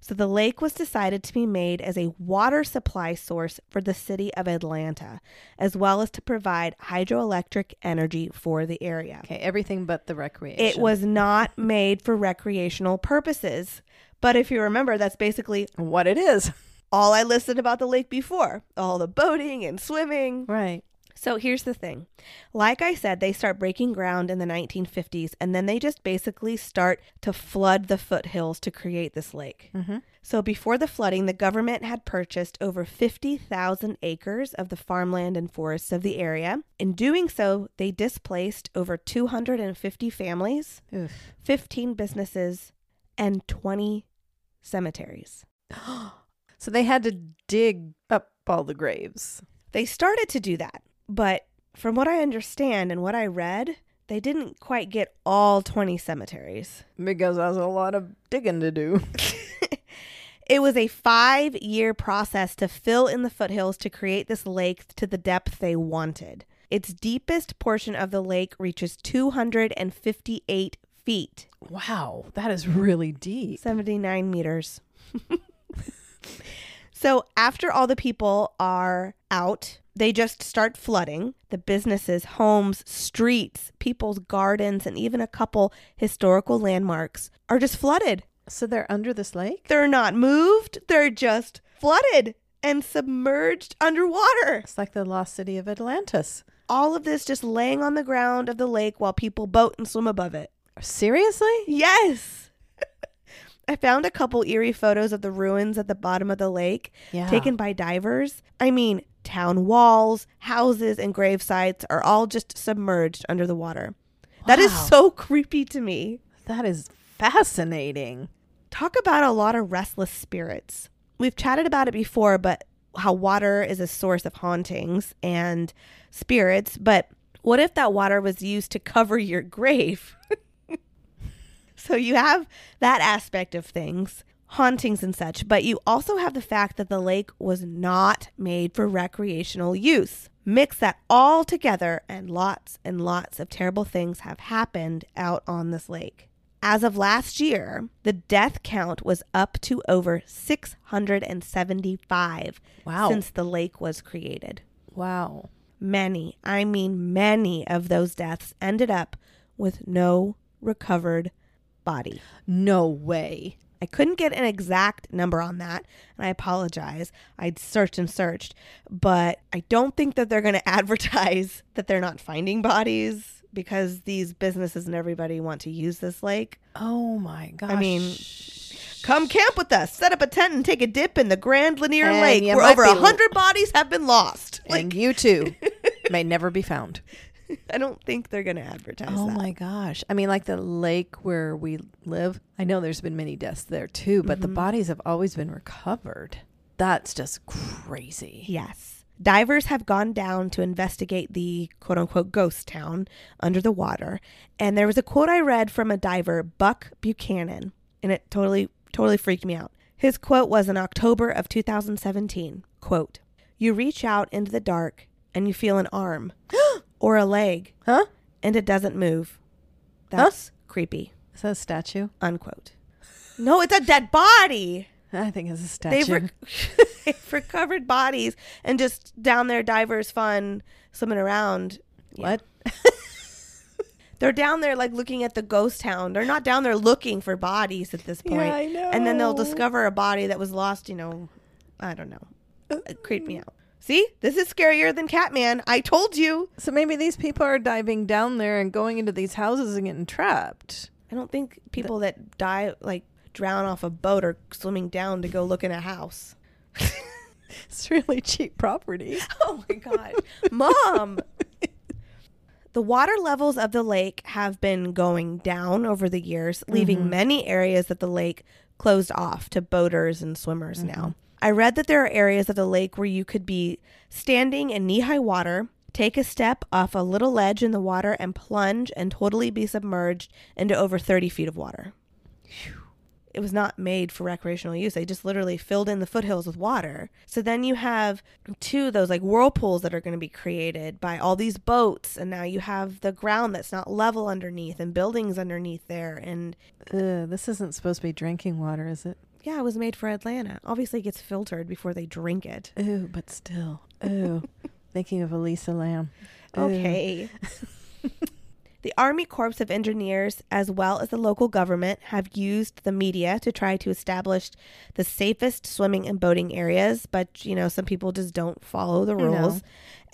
So the lake was decided to be made as a water supply source for the city of Atlanta, as well as to provide hydroelectric energy for the area. Okay, everything but the recreation. It was not made for recreational purposes. But if you remember, that's basically what it is. all I listed about the lake before all the boating and swimming. Right. So here's the thing. Like I said, they start breaking ground in the 1950s, and then they just basically start to flood the foothills to create this lake. Mm-hmm. So before the flooding, the government had purchased over 50,000 acres of the farmland and forests of the area. In doing so, they displaced over 250 families, Oof. 15 businesses, and 20 cemeteries. So they had to dig up all the graves. They started to do that, but from what I understand and what I read, they didn't quite get all 20 cemeteries. Because that's a lot of digging to do. It was a five year process to fill in the foothills to create this lake to the depth they wanted. Its deepest portion of the lake reaches 258 feet, Wow, that is really deep. 79 meters. so, after all the people are out, they just start flooding. The businesses, homes, streets, people's gardens, and even a couple historical landmarks are just flooded. So they're under this lake? They're not moved, they're just flooded and submerged underwater. It's like the lost city of Atlantis. All of this just laying on the ground of the lake while people boat and swim above it. Seriously? Yes. I found a couple eerie photos of the ruins at the bottom of the lake Yeah. taken by divers. I mean, town walls, houses, and grave sites are all just submerged under the water. That is so creepy to me. That is fascinating. Talk about a lot of restless spirits. We've chatted about it before, but how water is a source of hauntings and spirits. But what if that water was used to cover your grave? so you have that aspect of things, hauntings and such, but you also have the fact that the lake was not made for recreational use. Mix that all together, and lots and lots of terrible things have happened out on this lake. As of last year, the death count was up to over 675 Wow. since the lake was created. Wow. Many, I mean, many of those deaths ended up with no recovered body. No way. I couldn't get an exact number on that, and I apologize. I'd searched and searched, but I don't think that they're going to advertise that they're not finding bodies because these businesses and everybody want to use this lake. Oh my gosh. I mean, Come camp with us, set up a tent, and take a dip in the Grand Lanier And Lake, where over a hundred bodies have been lost. and you too may never be found. I don't think they're going to advertise Oh that. my gosh. I mean, like the lake where we live, I know there's been many deaths there too, but the mm-hmm. bodies have always been recovered. That's just crazy. Yes. Divers have gone down to investigate the quote unquote ghost town under the water. And there was a quote I read from a diver, Buck Buchanan, and it totally, totally freaked me out. His quote was in October of 2017 quote, You reach out into the dark and you feel an arm or a leg Huh? and it doesn't move. That's creepy. Is that a statue? Unquote. No, it's a dead body. I think it's a statue. They've, rec- they've recovered bodies and just down there, divers fun swimming around. what? They're down there like looking at the ghost town. They're not down there looking for bodies at this point. Yeah, I know. And then they'll discover a body that was lost. You know, I don't know. Uh, it creeped me out. See, this is scarier than Catman. I told you. So maybe these people are diving down there and going into these houses and getting trapped. I don't think people that die like drown off a boat are swimming down to go look in a house. It's really cheap property. Oh my god. Mom. The water levels of the lake have been going down over the years, leaving mm-hmm. many areas of the lake closed off to boaters and swimmers mm-hmm. now. I read that there are areas of the lake where you could be standing in knee high water, take a step off a little ledge in the water, and plunge and totally be submerged into over 30 feet of water. It was not made for recreational use. They just literally filled in the foothills with water. So then you have two of those like whirlpools that are going to be created by all these boats, and now you have the ground that's not level underneath and buildings underneath there. And Ugh, this isn't supposed to be drinking water, is it? Yeah, it was made for Atlanta. Obviously, it gets filtered before they drink it. Ooh, but still. Ooh. Thinking of Elisa Lam. Ooh. Okay. the Army Corps of Engineers, as well as the local government, have used the media to try to establish the safest swimming and boating areas, but you know, some people just don't follow the rules.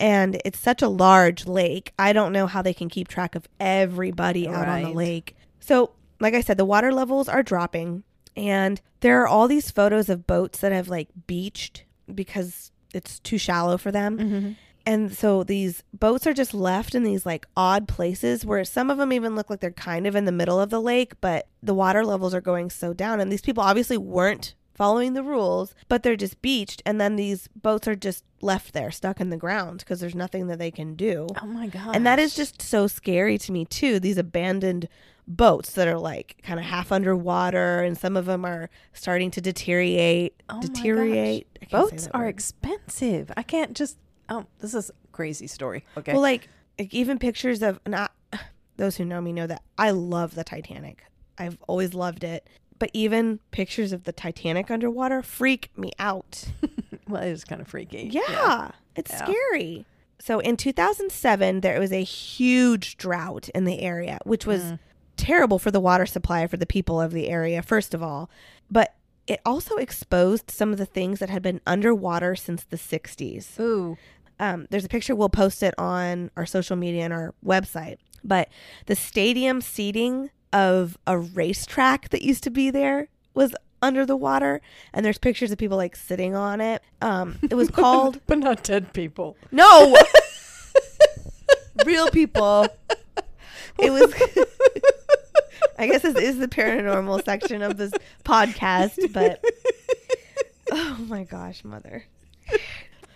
And it's such a large lake. I don't know how they can keep track of everybody out on the lake. So, like I said, the water levels are dropping, and there are all these photos of boats that have like beached because it's too shallow for them. Mhm. And so these boats are just left in these like odd places where some of them even look like they're kind of in the middle of the lake, but the water levels are going so down. And these people obviously weren't following the rules, but they're just beached. And then these boats are just left there, stuck in the ground because there's nothing that they can do. Oh my god. And that is just so scary to me, too. These abandoned boats that are like kind of half underwater, and some of them are starting to deteriorate. Oh deteriorate. Boats are word. expensive. I can't just Oh, this is a crazy story. Okay. Well, like, like even pictures of I, those who know me know that I love the Titanic. I've always loved it. But even pictures of the Titanic underwater freak me out. well, it is kind of freaky. Yeah, it's Yeah. scary. So in 2007, there was a huge drought in the area, which was Mm. Terrible for the water supply for the people of the area, first of all. But it also exposed some of the things that had been underwater since the 60s Ooh. um, there's a picture we'll post it on our social media and our website but the stadium seating of a racetrack that used to be there was under the water and there's pictures of people like sitting on it um, it was called but not dead people. no real people it was i guess this is the paranormal section of this podcast but oh my gosh mother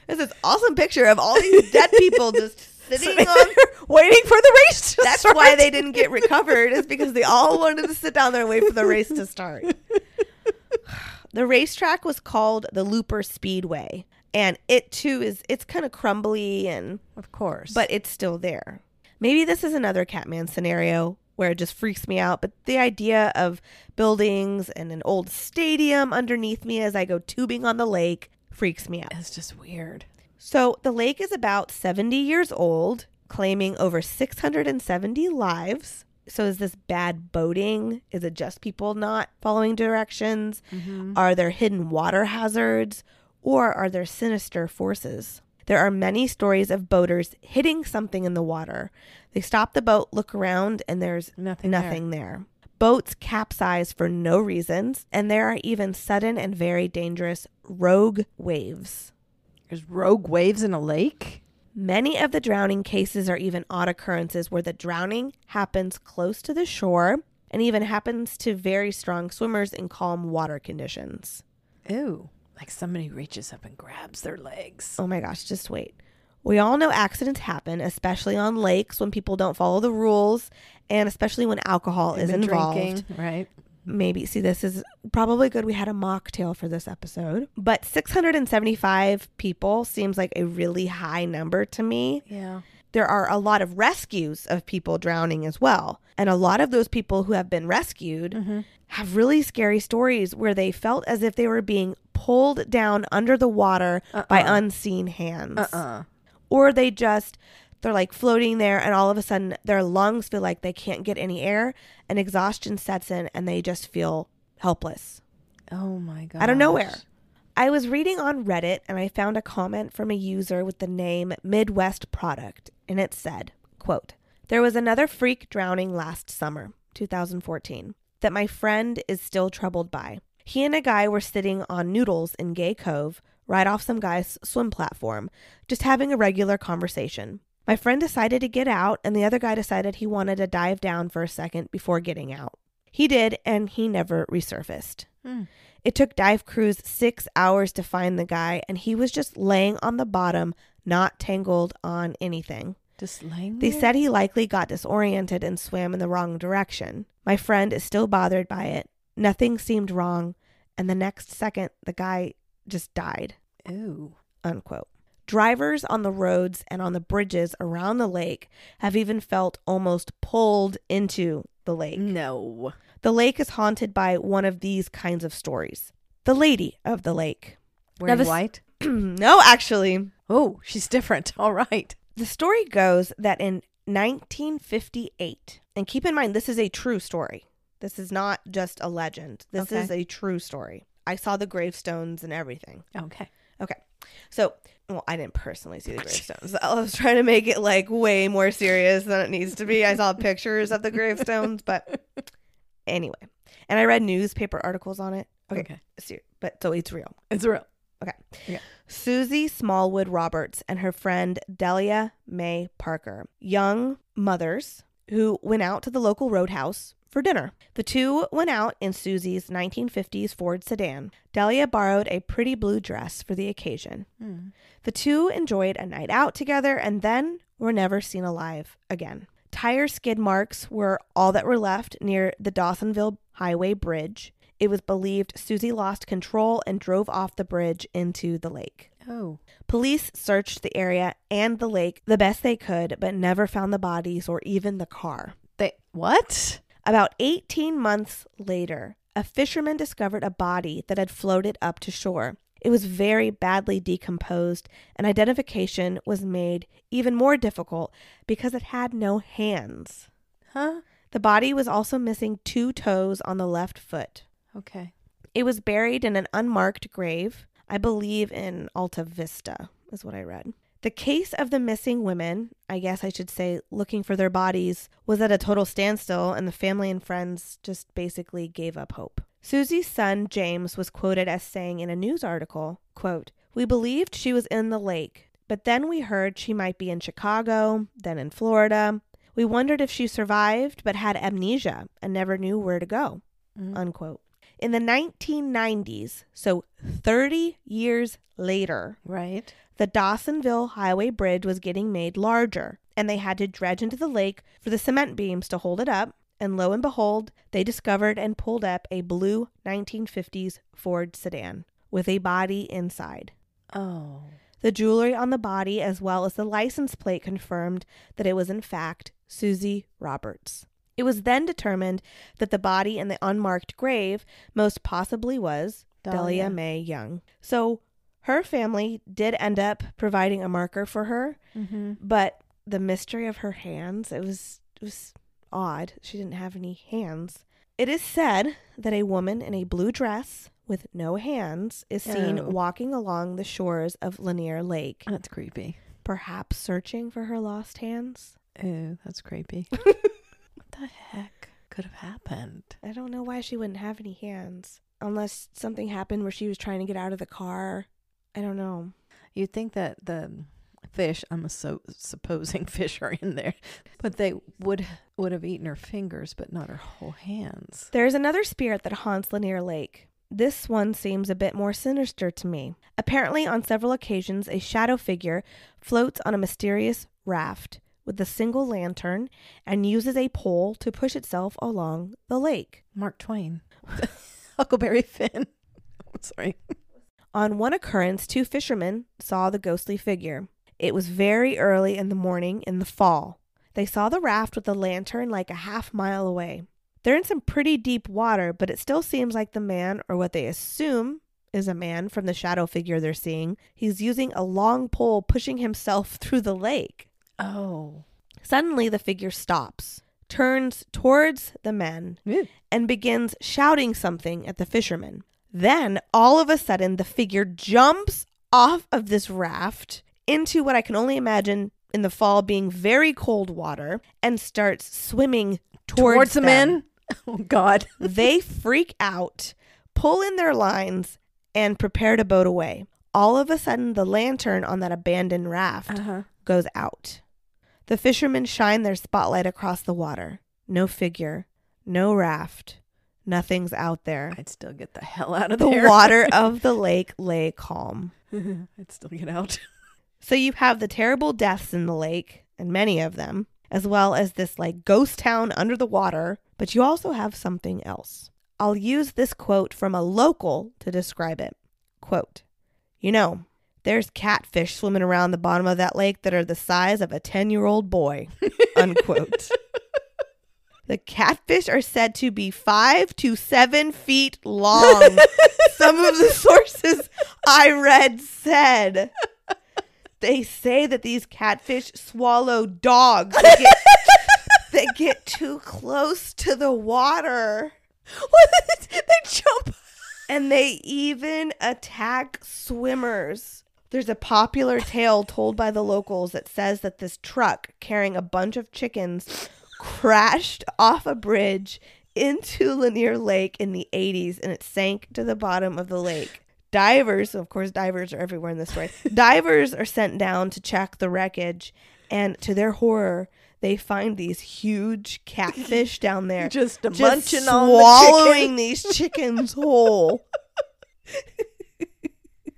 there's this awesome picture of all these dead people just sitting on waiting for the race to start. that's start. why they didn't get recovered is because they all wanted to sit down there and wait for the race to start the racetrack was called the looper speedway and it too is it's kind of crumbly and Of course. but it's still there. Maybe this is another Catman scenario where it just freaks me out, but the idea of buildings and an old stadium underneath me as I go tubing on the lake freaks me out. it's just weird. So the lake is about 70 years old, claiming over 670 lives. So is this bad boating? Is it just people not following directions? Mm-hmm. Are there hidden water hazards? Or are there sinister forces? There are many stories of boaters hitting something in the water. They stop the boat, look around, and there's Nothing there. nothing there. Boats capsize for no reasons, and there are even sudden and very dangerous rogue waves. There's rogue waves in a lake. Many of the drowning cases are even odd occurrences where the drowning happens close to the shore and even happens to very strong swimmers in calm water conditions. Ooh. Like somebody reaches up and grabs their legs. Oh my gosh, just wait. We all know accidents happen, especially on lakes when people don't follow the rules and especially when alcohol They've is involved. drinking, right? maybe see this is probably good we had a mocktail for this episode but 675 people seems like a really high number to me Yeah. there are a lot of rescues of people drowning as well and a lot of those people who have been rescued Mm-hmm. have really scary stories where they felt as if they were being pulled down under the water by Uh-uh. unseen hands Uh-uh. Or they just they're like floating there and all of a sudden their lungs feel like they can't get any air and exhaustion sets in and they just feel helpless. Oh my god. out of nowhere. I was reading on reddit and i found a comment from a user with the name midwest product and it said quote there was another freak drowning last summer 2014 that my friend is still troubled by. He and a guy were sitting on noodles in gay cove right off some guy's swim platform just having a regular conversation my friend decided to get out, and the other guy decided he wanted to dive down for a second before getting out. He did, and he never resurfaced. Hmm. It took dive crews six hours to find the guy, and he was just laying on the bottom, not tangled on anything. Just laying They said he likely got disoriented and swam in the wrong direction. My friend is still bothered by it. Nothing seemed wrong, and the next second, the guy just died Ooh. unquote. Drivers on the roads and on the bridges around the lake have even felt almost pulled into the lake. No. The lake is haunted by one of these kinds of stories. the lady of the lake. Wearing this- white? no, actually, Oh, she's different. All right. the story goes that in 1958, and keep in mind, this is a true story. This is not just a legend. This Okay. is a true story. I saw the gravestones and everything. Okay. Okay. So, well, I didn't personally see the gravestones. I was trying to make it like way more serious than it needs to be. I saw pictures of the gravestones, but anyway. And I read newspaper articles on it. Okay. Okay. But so it's real. It's real. Okay. okay. Susie Smallwood Roberts and her friend Delia Mae Parker, young mothers who went out to the local roadhouse for dinner. The two went out in Susie's 1950s Ford sedan. Delia borrowed a pretty blue dress for the occasion. Hmm. The two enjoyed a night out together and then were never seen alive again. Tire skid marks were all that were left near the Dawsonville Highway Bridge. It was believed Susie lost control and drove off the bridge into the lake. Oh. Police searched the area and the lake the best they could, but never found the bodies or even the car. They what? About 18 months later, a fisherman discovered a body that had floated up to shore. It was very badly decomposed, and identification was made even more difficult because it had no hands. Huh? The body was also missing two toes on the left foot. Okay. It was buried in an unmarked grave, I believe in Alta Vista, is what I read. The case of the missing women, I guess I should say looking for their bodies, was at a total standstill, and the family and friends just basically gave up hope. Susie's son, James, was quoted as saying in a news article, quote, We believed she was in the lake, but then we heard she might be in Chicago, then in Florida. We wondered if she survived but had amnesia and never knew where to go, Mm. unquote. In the 1990s, so 30 years later, Right. the Dawsonville Highway Bridge was getting made larger, and they had to dredge into the lake for the cement beams to hold it up. And lo and behold, they discovered and pulled up a blue 1950s Ford sedan with a body inside. Oh. The jewelry on the body, as well as the license plate, confirmed that it was in fact Susie Roberts. It was then determined that the body in the unmarked grave most possibly was Delia Dahlia. Mae Young. So her family did end up providing a marker for her, Mm-hmm. but the mystery of her hands, it was it was odd. She didn't have any hands. It is said that a woman in a blue dress with no hands is seen Oh. walking along the shores of Lanier Lake, That's creepy. perhaps searching for her lost hands. Ew, that's creepy. what the heck could have happened? I don't know why she wouldn't have any hands. Unless something happened where she was trying to get out of the car. I don't know. You'd think that the fish, I'm so, supposing fish are in there, but they would would have eaten her fingers, but not her whole hands. There's another spirit that haunts Lanier Lake. This one seems a bit more sinister to me. Apparently, on several occasions, a shadow figure floats on a mysterious raft with a single lantern and uses a pole to push itself along the lake. Mark Twain, Huckleberry Finn. I'm sorry. On one occurrence, two fishermen saw the ghostly figure. It was very early in the morning in the fall. They saw the raft with the lantern like a half mile away. They're in some pretty deep water, but it still seems like the man, or what they assume is a man from the shadow figure they're seeing, he's using a long pole pushing himself through the lake. Oh. Suddenly, the figure stops, turns towards the men, Ew. and begins shouting something at the fishermen. Then, all of a sudden, the figure jumps off of this raft into what I can only imagine in the fall being very cold water and starts swimming towards, Towards the men? Oh, God. they freak out, pull in their lines, and prepare to boat away. All of a sudden, the lantern on that abandoned raft Uh-huh. goes out. The fishermen shine their spotlight across the water. No figure, no raft, nothing's out there. I'd still get the hell out of The there. water of the lake lay calm. I'd still get out. So you have the terrible deaths in the lake, and many of them, as well as this like ghost town under the water, but you also have something else. I'll use this quote from a local to describe it. Quote, You know, there's catfish swimming around the bottom of that lake that are the size of a 10 year old boy. Unquote. The catfish are said to be five to seven feet long. Some of the sources I read said they say that these catfish swallow dogs that get, that get too close to the water. What? they jump. And they even attack swimmers. There's a popular tale told by the locals that says that this truck carrying a bunch of chickens crashed off a bridge into Lanier Lake in the 80s and it sank to the bottom of the lake. Divers, of course, divers are everywhere in this story. divers are sent down to check the wreckage, and to their horror, they find these huge catfish down there Just, just munching on the swallowing chicken. these chickens whole.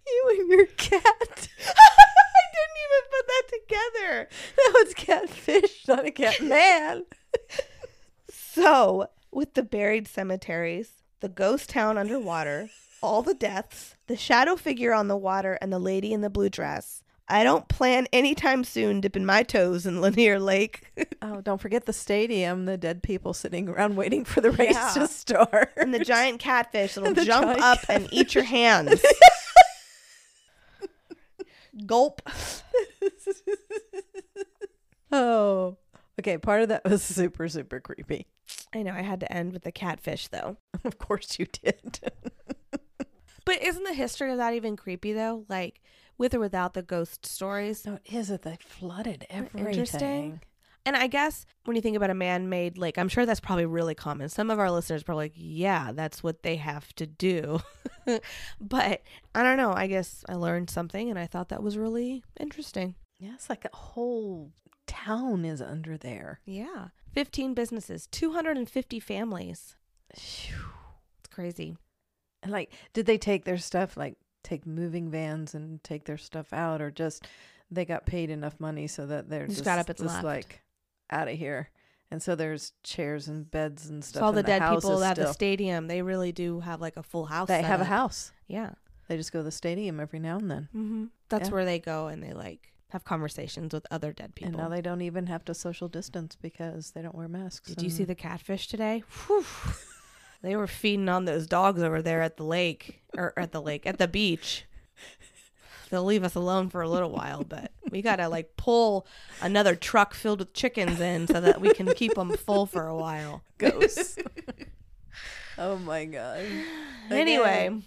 You and your cat. I didn't even put that together. That was catfish, not a cat man. So, with the buried cemeteries, the ghost town underwater, all the deaths, the shadow figure on the water, and the lady in the blue dress, I don't plan anytime soon dipping my toes in Lanier Lake. Oh, don't forget the stadium, the dead people sitting around waiting for the race Yeah. to start. and the giant catfish that'll jump up and eat your hands. Gulp. oh. Okay, part of that was super, super creepy. I know I had to end with the catfish though. Of course you did. But isn't the history of that even creepy though? Like with or without the ghost stories? No, it is that they flooded everything. interesting? And I guess when you think about a man made lake, I'm sure that's probably really common. Some of our listeners are probably like, yeah, that's what they have to do. but I don't know. I guess I learned something and I thought that was really interesting. Yeah, it's like a whole town is under there. Yeah. 15 businesses, 250 families. Phew. It's crazy. And like, did they take their stuff, like take moving vans and take their stuff out, or just they got paid enough money so that they're Just just, got up and just left. like out of here? And so there's chairs and beds and stuff. So all and the dead people at the stadium, they really do have like a full house. They have a house. Yeah. They just go to the stadium every now and then. Mm-hmm. That's Yeah. where they go and they like have conversations with other dead people. And now they don't even have to social distance because they don't wear masks. Did you see the catfish today? Whew. they were feeding on those dogs over there at the lake or at the lake at the beach. They'll leave us alone for a little while, but we gotta like pull another truck filled with chickens in so that we can keep them full for a while. ghosts? oh my god. Anyway,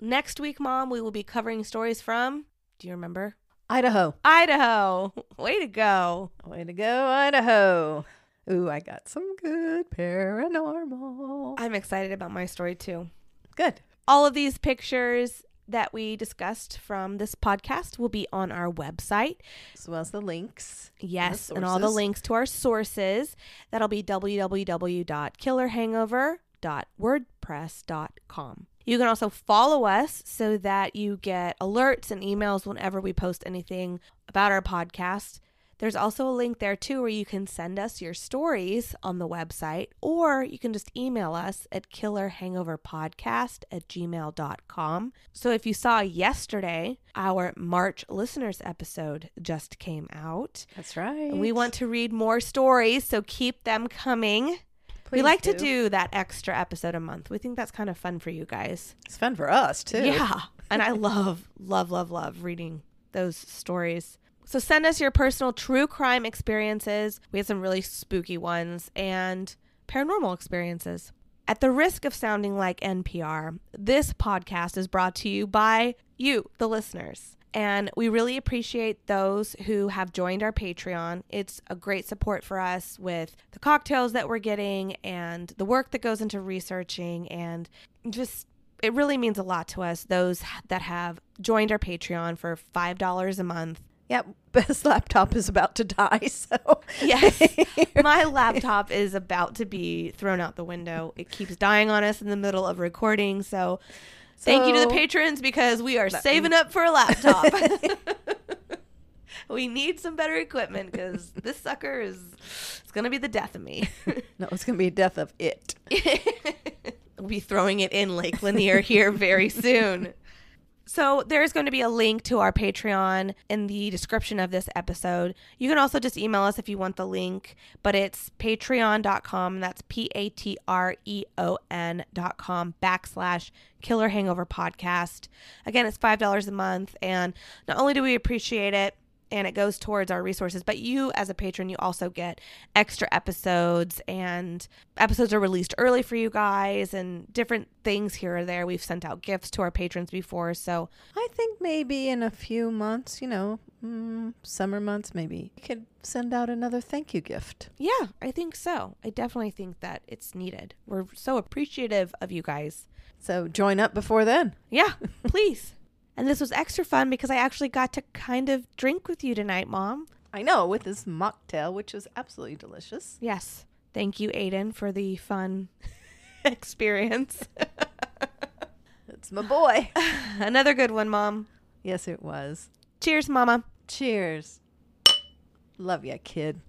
next week, Mom, we will be covering stories from. Do you remember? Idaho. Idaho. Way to go. Way to go, Idaho. Ooh, I got some good paranormal. I'm excited about my story too. Good. All of these pictures that we discussed from this podcast will be on our website. As well as the links. Yes, the and all the links to our sources. That'll be www.killerhangover.wordpress.com. You can also follow us so that you get alerts and emails whenever we post anything about our podcast. There's also a link there too where you can send us your stories on the website, or you can just email us at killerhangoverpodcast at gmail.com. So if you saw yesterday, our March listeners episode just came out. That's right. And we want to read more stories, so keep them coming. Please we like to do that extra episode a month. We think that's kind of fun for you guys. It's fun for us too. Yeah. And I love, love, love, love reading those stories. So send us your personal true crime experiences. We have some really spooky ones and paranormal experiences. At the risk of sounding like NPR, this podcast is brought to you by you, the listeners. And we really appreciate those who have joined our Patreon. It's a great support for us with the cocktails that we're getting and the work that goes into researching and just it really means a lot to us those that have joined our Patreon for $5 a month. Yeah. Best laptop is about to die, so Yes. My laptop is about to be thrown out the window. It keeps dying on us in the middle of recording, so Thank you to the patrons because we are saving up for a laptop. we need some better equipment because this sucker is it's gonna be the death of me. no, it's gonna be the death of it. we'll be throwing it in Lake Lanier here very soon. So there's going to be a link to our Patreon in the description of this episode. You can also just email us if you want the link, but it's patreon.com. That's P A T R E O N.com backslash killer hangover podcast. Again, it's $5 a month. And not only do we appreciate it, and it goes towards our resources. But you, as a patron, you also get extra episodes, and episodes are released early for you guys, and different things here or there. We've sent out gifts to our patrons before, so I think maybe in a few months, you know, mm, summer months, maybe we could send out another thank you gift. yeah, I think so. I definitely think that it's needed. We're so appreciative of you guys. So join up before then. Yeah, please. And this was extra fun because I actually got to kind of drink with you tonight, Mom. I know, with this mocktail, which was absolutely delicious. Yes. Thank you, Aiden, for the fun experience. It's my boy. Another good one, Mom. yes, it was. Cheers, Mama. Cheers. Love ya, kid.